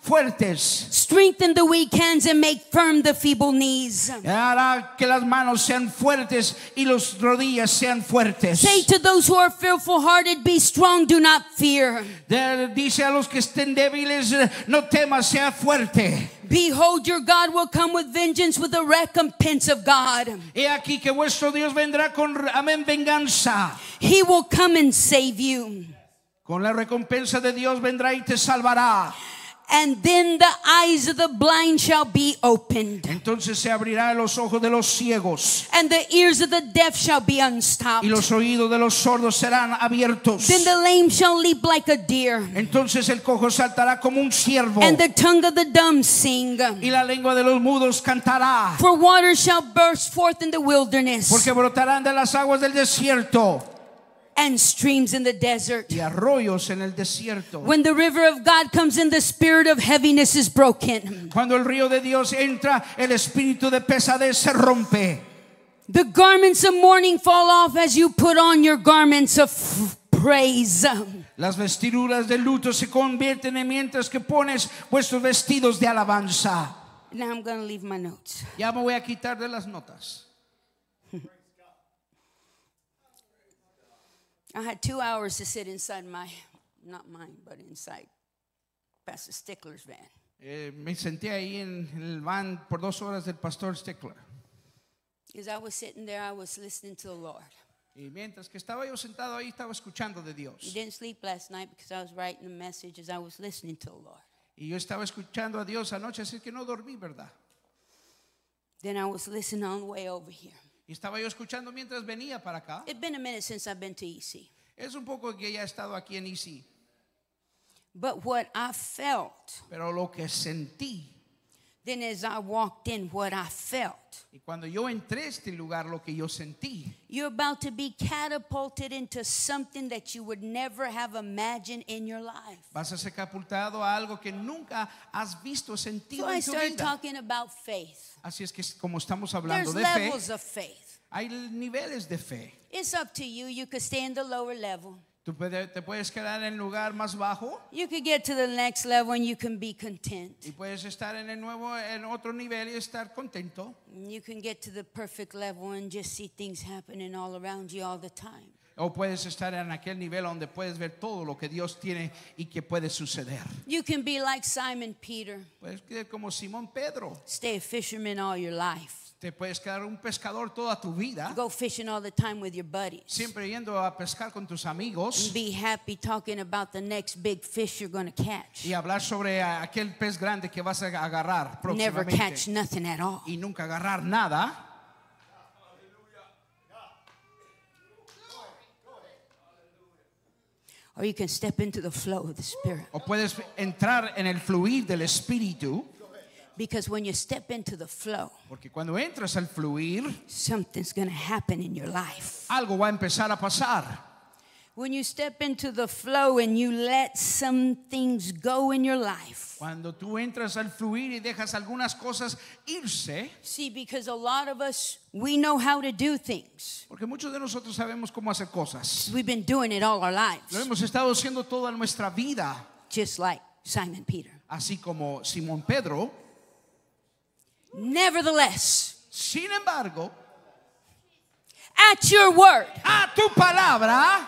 fuertes. Strengthen the weak hands and make firm the feeble knees. Hará que las manos sean fuertes y las rodillas sean fuertes. Say to those who are fearful hearted, Be strong, do not fear. Dice a los que estén débiles, no temas, sea fuerte. Behold, your God will come with vengeance with the recompense of God. He aquí que vuestro Dios vendrá con amén venganza. He will come and save you. Con la recompensa de Dios vendrá y te salvará. And then the eyes of the blind shall be opened, Entonces se abrirá los ojos de los ciegos and the ears of the deaf shall be unstopped. y los oídos de los sordos serán abiertos. Then the lame shall leap like a deer, Entonces el cojo saltará como un ciervo and the tongue of the dumb sing. y la lengua de los mudos cantará. For waters shall burst forth in the wilderness, Porque brotarán de las aguas del desierto and streams in the desert. y arroyos en el desierto. When the river of God comes in, the spirit of heaviness is broken. Cuando el río de Dios entra, el espíritu de pesadez se rompe. The garments of mourning fall off as you put on your garments of praise. Las vestiduras de luto se convierten en mientras que pones vuestros vestidos de alabanza. Now I'm going to leave my notes. Ya me voy a quitar de las notas. I had two hours to sit inside my, not mine, but inside Pastor Stickler's van. Eh, me senté ahí en el van por dos horas del pastor Stickler. As I was sitting there, I was listening to the Lord. Y mientras que estaba yo sentado ahí, estaba escuchando de Dios. didn't sleep last night because I was writing the message as I was listening to the Lord. Y yo estaba escuchando a Dios anoche, así que no dormí, ¿verdad? Then I was listening on the way over here. Y estaba yo escuchando mientras venía para acá. It's been a minute since I've been to EC. Es un poco que ya he estado aquí en IC, But what I felt, pero lo que sentí, then as I walked in, what I felt, y cuando yo entré a este lugar, lo que yo sentí, you're about to be catapulted into something that you would never have imagined in your life. vas a ser catapultado a algo que nunca has visto, sentido So I en tu started vida. talking about faith. Así es que como estamos There's hablando de fe, levels of faith. hay niveles de fe. It's up to you. You could stay in the lower level. Tú te puedes quedar en el lugar más bajo You could get to the next level and you can be content. y puedes estar en el nuevo, en otro nivel y estar contento. You can get to the perfect level and just see things happening all around you all the time. O puedes estar en aquel nivel donde puedes ver todo lo que Dios tiene y que puede suceder. You can be like Simon Peter, Puedes quedar como Simón Pedro. stay a fisherman all your life. Te puedes quedar un pescador toda tu vida, Go fishing all the time with your buddies. siempre yendo a pescar con tus amigos And be happy talking about the next big fish you're going to catch. y hablar sobre aquel pez grande que vas a agarrar Never catch nothing at all. y nunca agarrar nada. Or you can step into the flow of the Spirit. O puedes entrar en el fluir del espíritu, Because when you step into the flow, porque cuando entras al fluir, something's going to happen in your life. algo va a empezar a pasar. When you step into the flow and you let some things go in your life. Cuando tú entras al fluir y dejas algunas cosas irse, See, because a lot of us, we know how to do things. porque muchos de nosotros sabemos cómo hacer cosas. We've been doing it all our Lo lives, hemos estado haciendo toda nuestra vida, just like Simon Peter. así como Simón Pedro. Nevertheless, Sin embargo, at your word, a tu palabra,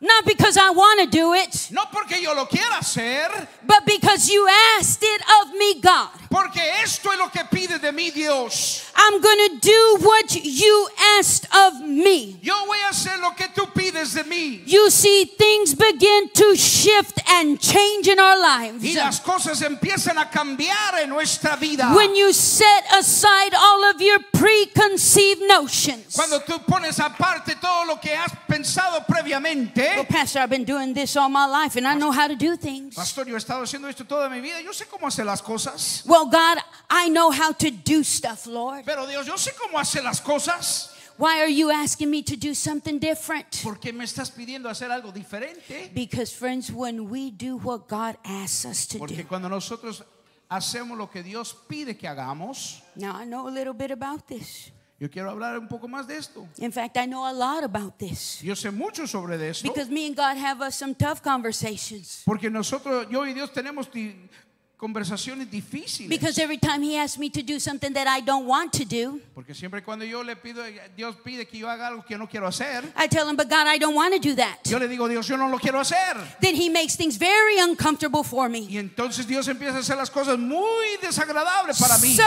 not because I want to do it, no porque yo lo quiera hacer, but because you asked it of me, God. Porque esto es lo que pide de mí Dios. I'm going to do what you asked of me. Yo voy a hacer lo que tú pides de mí. You see, things begin to shift and change in our lives. Y las cosas empiezan a cambiar en nuestra vida. When you set aside all of your preconceived notions. Cuando tú pones aparte todo lo que has pensado previamente. Well, Pastor, I've been doing this all my life and I know how to do things. Pastor, yo he estado haciendo esto toda mi vida. Yo sé cómo hacer las cosas. Well, God, I know how to do stuff, Lord. Pero Dios, yo sé cómo hacer las cosas. Why are you asking me to do something different? ¿Por qué me estás pidiendo hacer algo diferente? Because, friends, when we do what God asks us to Porque do. cuando nosotros hacemos lo que Dios pide que hagamos, Now, I know a little bit about this. yo quiero hablar un poco más de esto. In fact, I know a lot about this. Yo sé mucho sobre de esto. Because me and God have uh, some tough conversations. Porque nosotros, yo y Dios tenemos conversaciones difíciles. Because every time He asks me to do something that I don't want to do, Porque siempre cuando yo le pido, Dios pide que yo haga algo que no quiero hacer, I tell Him, but God, I don't want to do that. yo le digo, Dios, yo no lo quiero hacer. Then He makes things very uncomfortable for me. Y entonces Dios empieza a hacer las cosas muy desagradables para mí. So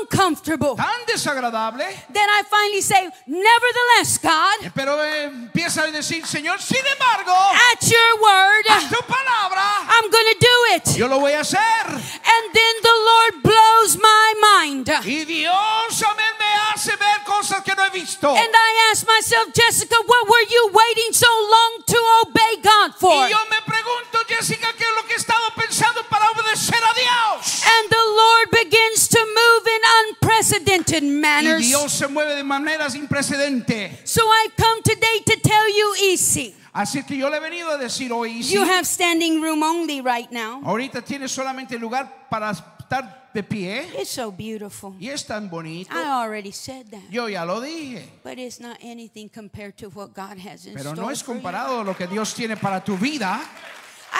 uncomfortable. Tan desagradable. Then I finally say, Nevertheless, God, Pero empieza a decir, Señor, sin embargo, at your word, a tu palabra, I'm going to do it. yo lo voy a hacer. And then the Lord blows my mind. And Y Dios amén, me hace ver cosas que no he visto. I ask myself, Jessica, what were you waiting so long to obey God for? Y yo me pregunto, Jessica, ¿qué es lo que he estado pensando para obedecer a Dios? And the Lord begins to move in unprecedented Y manners. Dios se mueve de maneras sin precedente. So I've come today to tell you, easy. Así que yo le he venido a decir hoy, You have standing room only right now. ahorita tienes solamente lugar para estar de pie. It's so beautiful. Y es tan bonito. I already said that. Yo ya lo dije. But it's not anything compared to what God has in Pero store no es comparado a lo que Dios tiene para tu vida.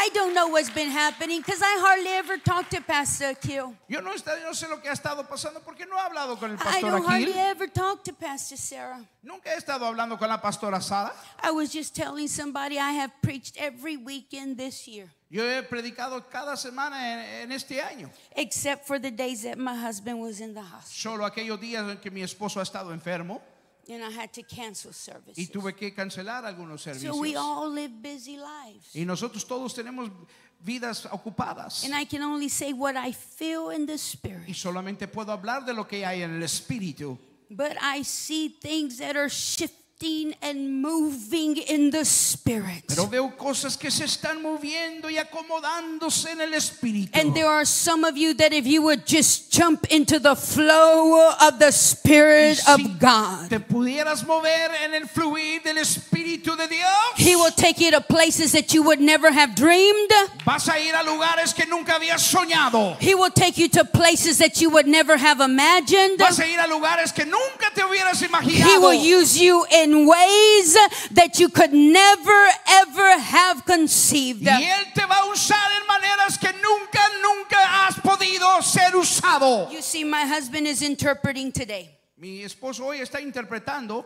I don't know what's been happening because I hardly ever talk to Pastor Akil. Yo no, está- no sé lo que ha estado pasando porque no he hablado con el I pastor don't hardly ever talk to Pastor Sarah. Nunca he estado hablando con la pastora Sara. I was just telling somebody I have preached every weekend this year, Yo he predicado cada semana en, en este año. except for the days that my husband was in the hospital Solo aquellos días en que mi esposo ha estado enfermo and I had to cancel services. y tuve que cancelar algunos servicios. So we all live busy lives. Y nosotros todos tenemos vidas ocupadas. And I can only say what I feel in the spirit. Y solamente puedo hablar de lo que hay en el espíritu. But I see things that are shifting and moving in the spirit. Pero veo cosas que se están moviendo y acomodándose en el espíritu. And there are some of you that if you would just jump into the flow of the Spirit si of God, te pudieras mover en el fluir del espíritu de Dios. He will take you to places that you would never have dreamed. Vas a ir a lugares que nunca habías soñado. He will take you to places that you would never have imagined. Vas a ir a lugares que nunca te hubieras imaginado. He will use you in ways that you could never ever have conceived. Y Él te va a usar en maneras que nunca, nunca has podido ser usado. You see, my husband is interpreting today. Mi esposo hoy está interpretando.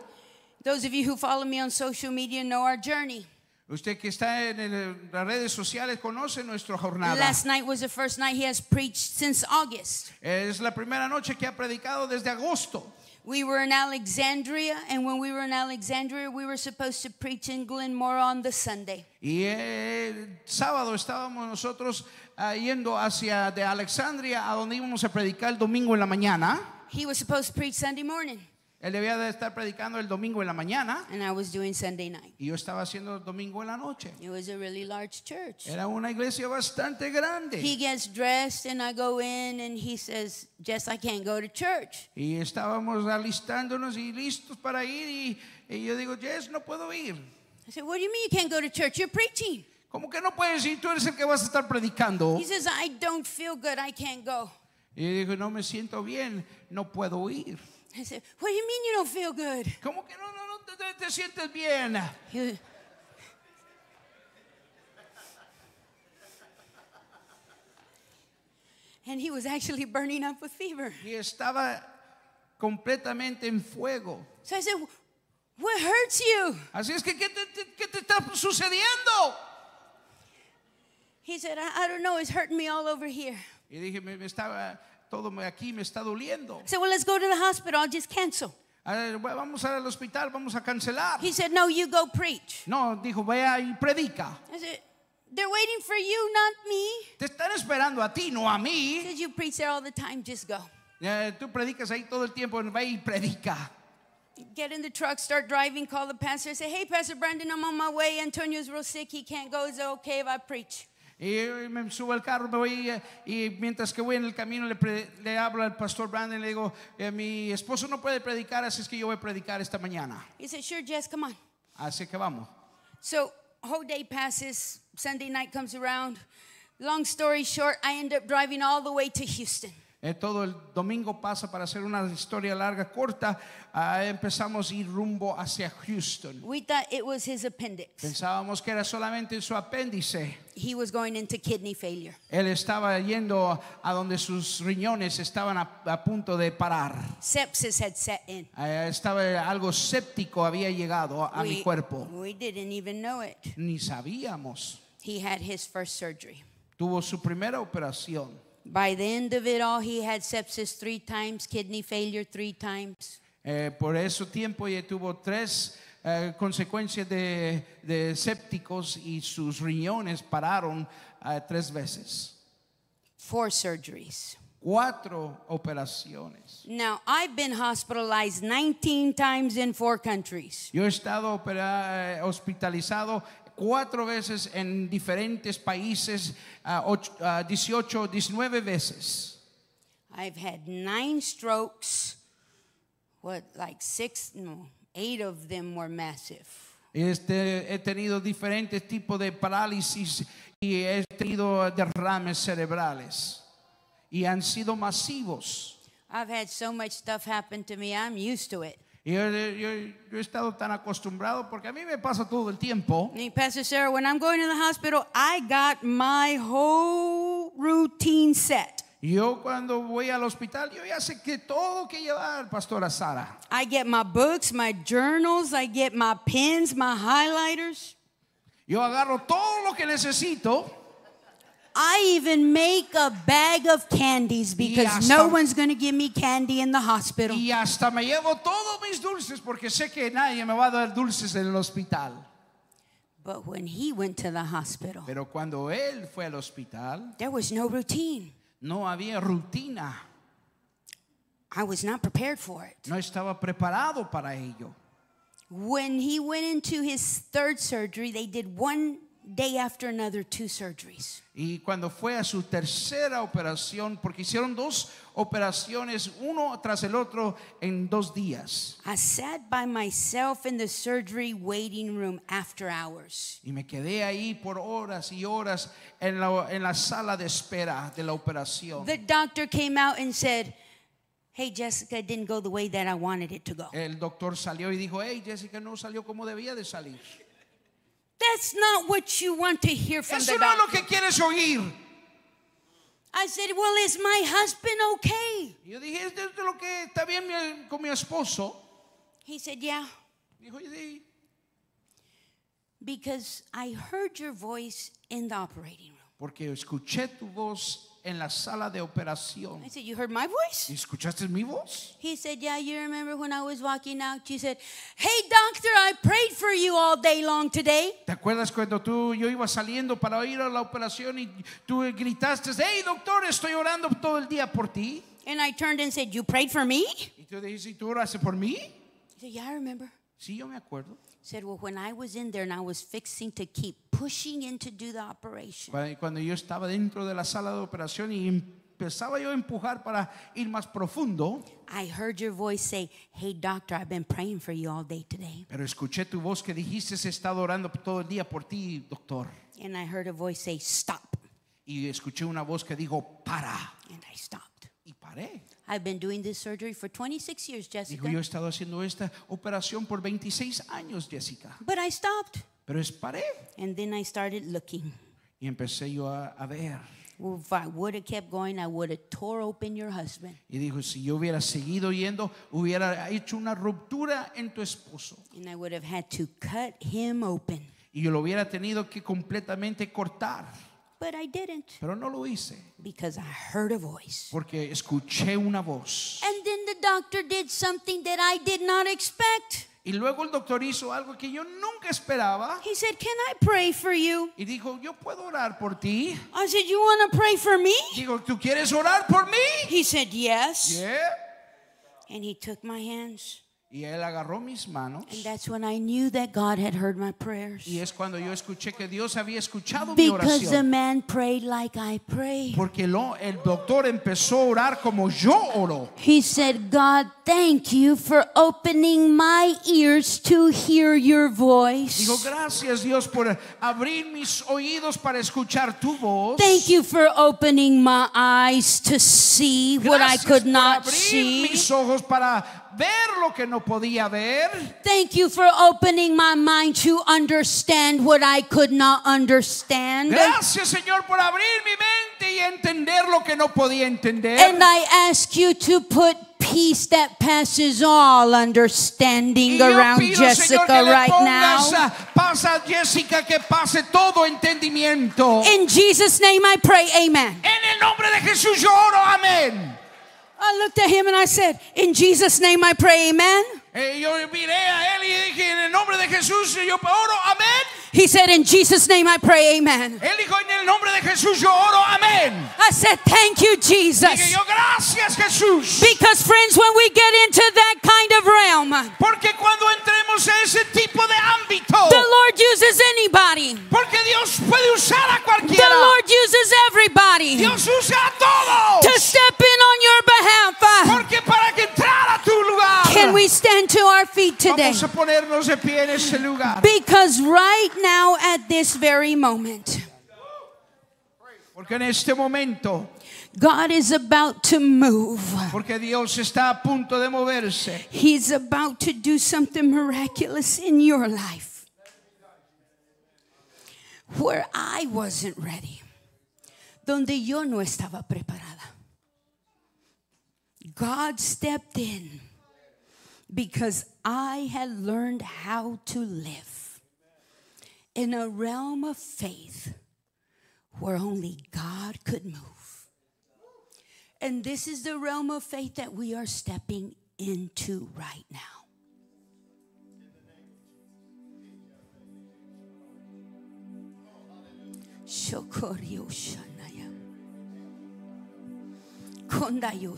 Those of you who follow me on social media know our journey. Usted que está en el- las redes sociales conoce nuestra jornada. Last night was the first night he has preached since August. Es la primera noche que ha predicado desde agosto. We were in Alexandria, and when we were in Alexandria, we were supposed to preach in Glenmora on the Sunday. Y el sábado estábamos nosotros ah, yendo hacia de Alexandria a donde íbamos a predicar el domingo en la mañana. He was supposed to preach Sunday morning, Él debía de estar predicando el domingo en la mañana and I was doing Sunday night. y yo estaba haciendo el domingo en la noche. It was a really large church. Era una iglesia bastante grande. He gets dressed, and I go in, and he says, Jess, I can't go to church. Y estábamos alistándonos y listos para ir y, y yo digo, Jess, no puedo ir. I said, What do you mean you can't go to church? You're preaching. ¿Cómo que no puedes ir? Tú eres el que vas a estar predicando. He says, I don't feel good. I can't go. Y yo digo, no me siento bien, no puedo ir. I said, What do you mean you don't feel good? ¿Cómo que no, no, no te, te- te sientes bien? He- and he was actually burning up with fever. Y estaba completamente en fuego. So I said, What hurts you? Así es que, ¿qué te, te- qué te está sucediendo? He said, I, I don't know, it's hurting me all over here. Y dije, me, me estaba, todo aquí me está doliendo. I said, Well, let's go to the hospital. I'll just cancel. "Ah, bueno, vamos al hospital, vamos a cancelar. He said, No, you go preach. No, dijo, vea y predica. I said, They're waiting for you, not me. Te están esperando a ti, no a He mí. said, You preach there all the time, just go. Eh, tú predicas ahí todo el tiempo, ve y predica. Get in the truck, start driving, call the pastor, say, Hey, Pastor Brandon, I'm on my way. Antonio's real sick. He can't go. Is it okay if I preach? Y me subo al carro, me voy eh, y mientras que voy en el camino le, pre- le hablo al pastor Brandon, le digo, eh, mi esposo no puede predicar, así es que yo voy a predicar esta mañana. He said, Sure, Jess, come on. Así que vamos. So, whole day passes, Sunday night comes around. Long story short, I end up driving all the way to Houston. Eh, todo el domingo pasa para hacer una historia larga, corta. ah, empezamos a ir rumbo hacia Houston. We thought it was his appendix. Pensábamos que era solamente su apéndice. He was going into kidney failure. Él estaba yendo a donde sus riñones estaban a, a punto de parar. Sepsis had set in. Eh, estaba algo séptico había llegado a, a mi We- cuerpo. We didn't even know it. Ni sabíamos. He had his first surgery. Tuvo su primera operación. By the end of it all, he had sepsis three times, kidney failure three times. Eh, por ese tiempo ya tuvo tres eh, consecuencias de, de sépticos y sus riñones pararon eh, tres veces. Four surgeries. Cuatro operaciones. Now, I've been hospitalized 19 times in four countries. Yo he estado eh, hospitalizado cuatro veces en diferentes países, ah, ocho- ah, 18, 19 veces. I've had nine strokes. What, like six? No, eight of them were massive. Este, he tenido diferentes tipos de parálisis y he tenido derrames cerebrales y han sido masivos. I've had so much stuff happen to me, I'm used to it. Y yo, yo- yo he estado tan acostumbrado porque a mí me pasa todo el tiempo. Pastor Sarah, when I'm going to the hospital, I got my whole routine set. Yo cuando voy al hospital, yo ya sé que todo que llevar, Pastora Sara. I get my books, my journals, I get my pens, my highlighters. Yo agarro todo lo que necesito I even make a bag of candies because hasta- no one's going to give me candy in the hospital. y hasta me llevo todos mis dulces porque sé que nadie me va a dar dulces en el hospital. But when he went to the hospital, Pero cuando él fue al hospital, there was no routine. no había rutina. I was not prepared for it. No estaba preparado para ello. When he went into his third surgery, they did one day after another two surgeries. Y cuando fue a su tercera operación, porque hicieron dos operaciones, uno tras el otro en dos días. I sat by myself in the surgery waiting room after hours. Y me quedé ahí por horas y horas en la, en la sala de espera de la operación. The doctor came out and said, Hey, Jessica, it didn't go the way that I wanted it to go. El doctor salió y dijo, hey Jessica, no salió como debía de salir. That's not what you want to hear from Eso the no es lo que quieres oír. I said, Well, is my husband okay? Yo dije, ¿es de de lo que está bien mi- con mi esposo? He said, Yeah, Dijo, sí. because I heard your voice in the operating room. Porque escuché tu voz en la sala de operación. I said, You heard my voice? ¿Y escuchaste mi voz? He said, Yeah, you remember when I was walking out? You said, Hey, doctor, I prayed for you all day long today. ¿Te acuerdas cuando tú, yo iba saliendo para ir a la operación y tú gritaste, hey doctor, estoy orando todo el día por ti? And I turned and said, You prayed for me? Y tú dijiste, ¿y tú oraste por mí? He said, Yeah, I remember. Sí, yo me acuerdo. Said, Well, when I was in there and I was fixing to keep pushing in to do the operation, Cuando yo estaba dentro de la sala de operación y empezaba yo a empujar para ir más profundo, I heard your voice say, Hey, doctor, I've been praying for you all day today. pero escuché tu voz que dijiste, he estado orando todo el día por ti, doctor. And I heard a voice say, Stop. Y escuché una voz que dijo, para. And I stopped. Y paré. I've been doing this surgery for 26 years, Jessica. Dijo, yo he estado haciendo esta operación por 26 años, Jessica. But I stopped. Pero es paré. And then I started looking. Y empecé yo a, a ver. Well, if I would have kept going, I would have tore open your husband. Y dijo, si yo hubiera seguido yendo, hubiera hecho una ruptura en tu esposo. And I would have had to cut him open. Y yo lo hubiera tenido que completamente cortar. But I didn't pero no lo hice because I heard a voice. porque escuché una voz. And then the doctor did something that I did not expect. Y luego el doctor hizo algo que yo nunca esperaba He said, Can I pray for you? y dijo, yo puedo orar por ti. I said, You want to pray for me? Digo, ¿tú quieres orar por mí? He said, Yes. Yeah. And he took my hands. Y él agarró mis manos. And that's when I knew that God had heard my prayers. Y es cuando yo escuché que Dios había escuchado mi Because the oración. man prayed like I pray. Porque lo- el doctor empezó a orar como yo oro. He said, God, thank you for opening my ears to hear your voice. Digo, gracias Dios por abrir mis oídos para escuchar tu voz. Thank you for opening my eyes to see what I Gracias could por not abrir see. mis ojos para ver lo que no podía ver. Thank you for opening my mind to understand what I could not understand. Gracias Señor por abrir mi mente y entender lo que no podía entender. And I ask you to put peace that passes all understanding around pido, Jessica le right now. ah, paz a Jessica, que pase todo entendimiento. In Jesus' name I pray, amen. En el nombre de Jesús yo oro, amén. I looked at him and I said, In Jesus' name I pray, amen. Eh, yo miré a él y dije, en el nombre de Jesús yo oro, amén. He said, In Jesus' name I pray, amen. Él dijo, en el nombre de Jesús yo oro, amén. I said, Thank you, Dije Jesus. yo, gracias Jesús. Because, friends, when we get into that kind of realm, Porque cuando entremos en ese tipo de ámbito, the Lord uses anybody, porque Dios puede usar a the. Lord uses everybody Dios usa a todos. to step in on your behalf. Porque para que entrar a tu lugar, Can we stand to our feet today? vamos a ponernos de pie en este lugar. Because right now, at this very moment, Porque en este momento, God is about to move. porque Dios está a punto de moverse. He's about to do something miraculous in your life. Where I wasn't ready, donde yo no estaba preparada. God stepped in because I had learned how to live in a realm of faith where only God could move. And this is the realm of faith that we are stepping into right now. Kondayo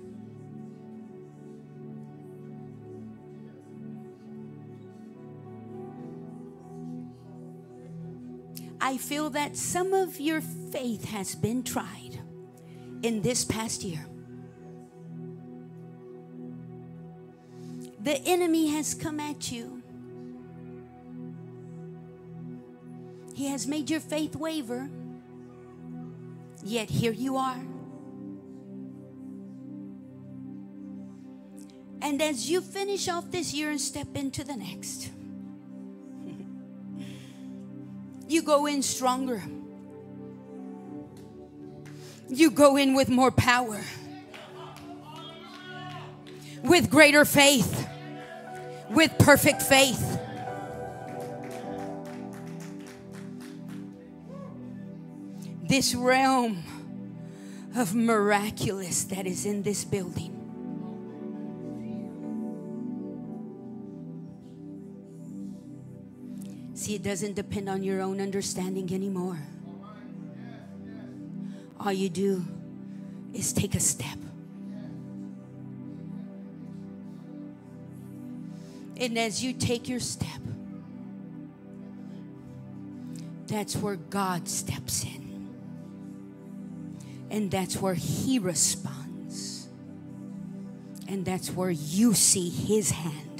I feel that some of your faith has been tried in this past year. The enemy has come at you. He has made your faith waver. Yet here you are. And as you finish off this year and step into the next, you go in stronger. You go in with more power, with greater faith, with perfect faith. This realm of miraculous that is in this building. See, it doesn't depend on your own understanding anymore. All you do is take a step. And as you take your step, that's where God steps in. And that's where He responds. And that's where you see His hand.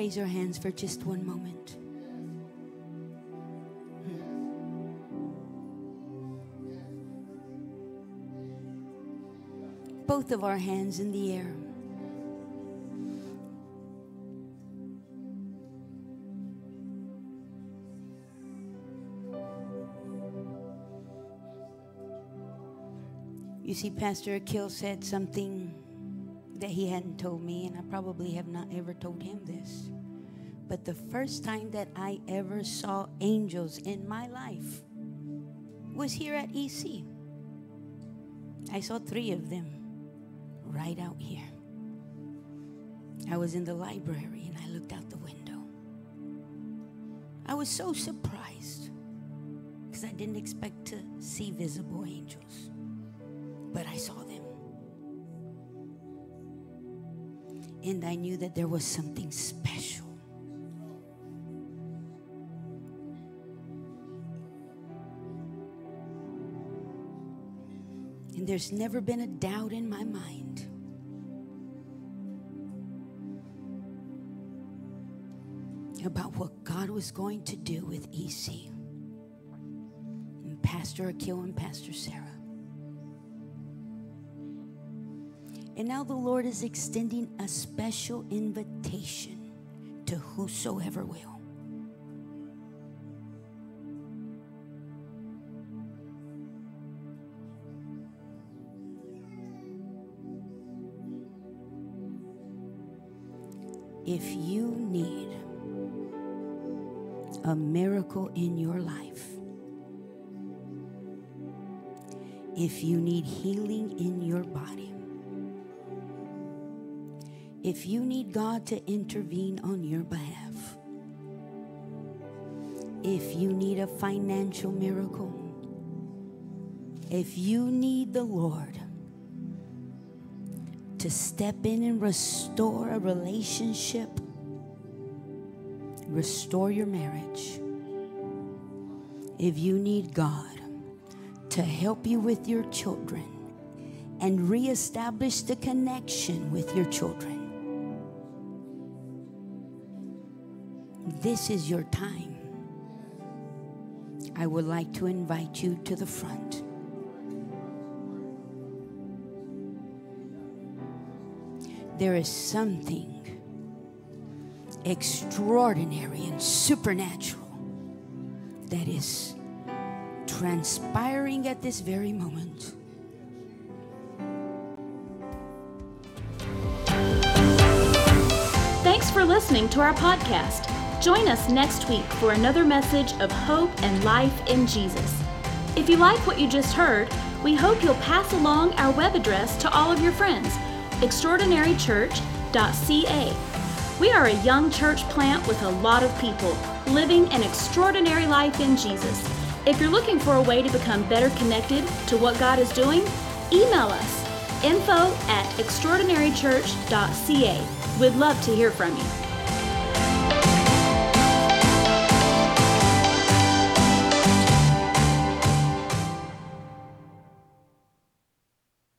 Raise our hands for just one moment? Both of our hands in the air. You see, Pastor Akil said something that he hadn't told me, and I probably have not ever told him this. But the first time that I ever saw angels in my life was here at EC. I saw three of them right out here. I was in the library and I looked out the window. I was so surprised because I didn't expect to see visible angels, but I saw them. And I knew that there was something special. And there's never been a doubt in my mind. About what God was going to do with EC and Pastor Akil and Pastor Sarah. And now the Lord is extending a special invitation to whosoever will. If you need a miracle in your life, if you need healing in your body, if you need God to intervene on your behalf, if you need a financial miracle, if you need the Lord to step in and restore a relationship, restore your marriage, if you need God to help you with your children and reestablish the connection with your children, this is your time. I would like to invite you to the front. There is something extraordinary and supernatural that is transpiring at this very moment. Thanks for listening to our podcast. Join us next week for another message of hope and life in Jesus. If you like what you just heard, we hope you'll pass along our web address to all of your friends extraordinarychurch.ca. We are a young church plant with a lot of people living an extraordinary life in Jesus. If you're looking for a way to become better connected to what God is doing, email us info at extraordinarychurch.ca. We'd love to hear from you.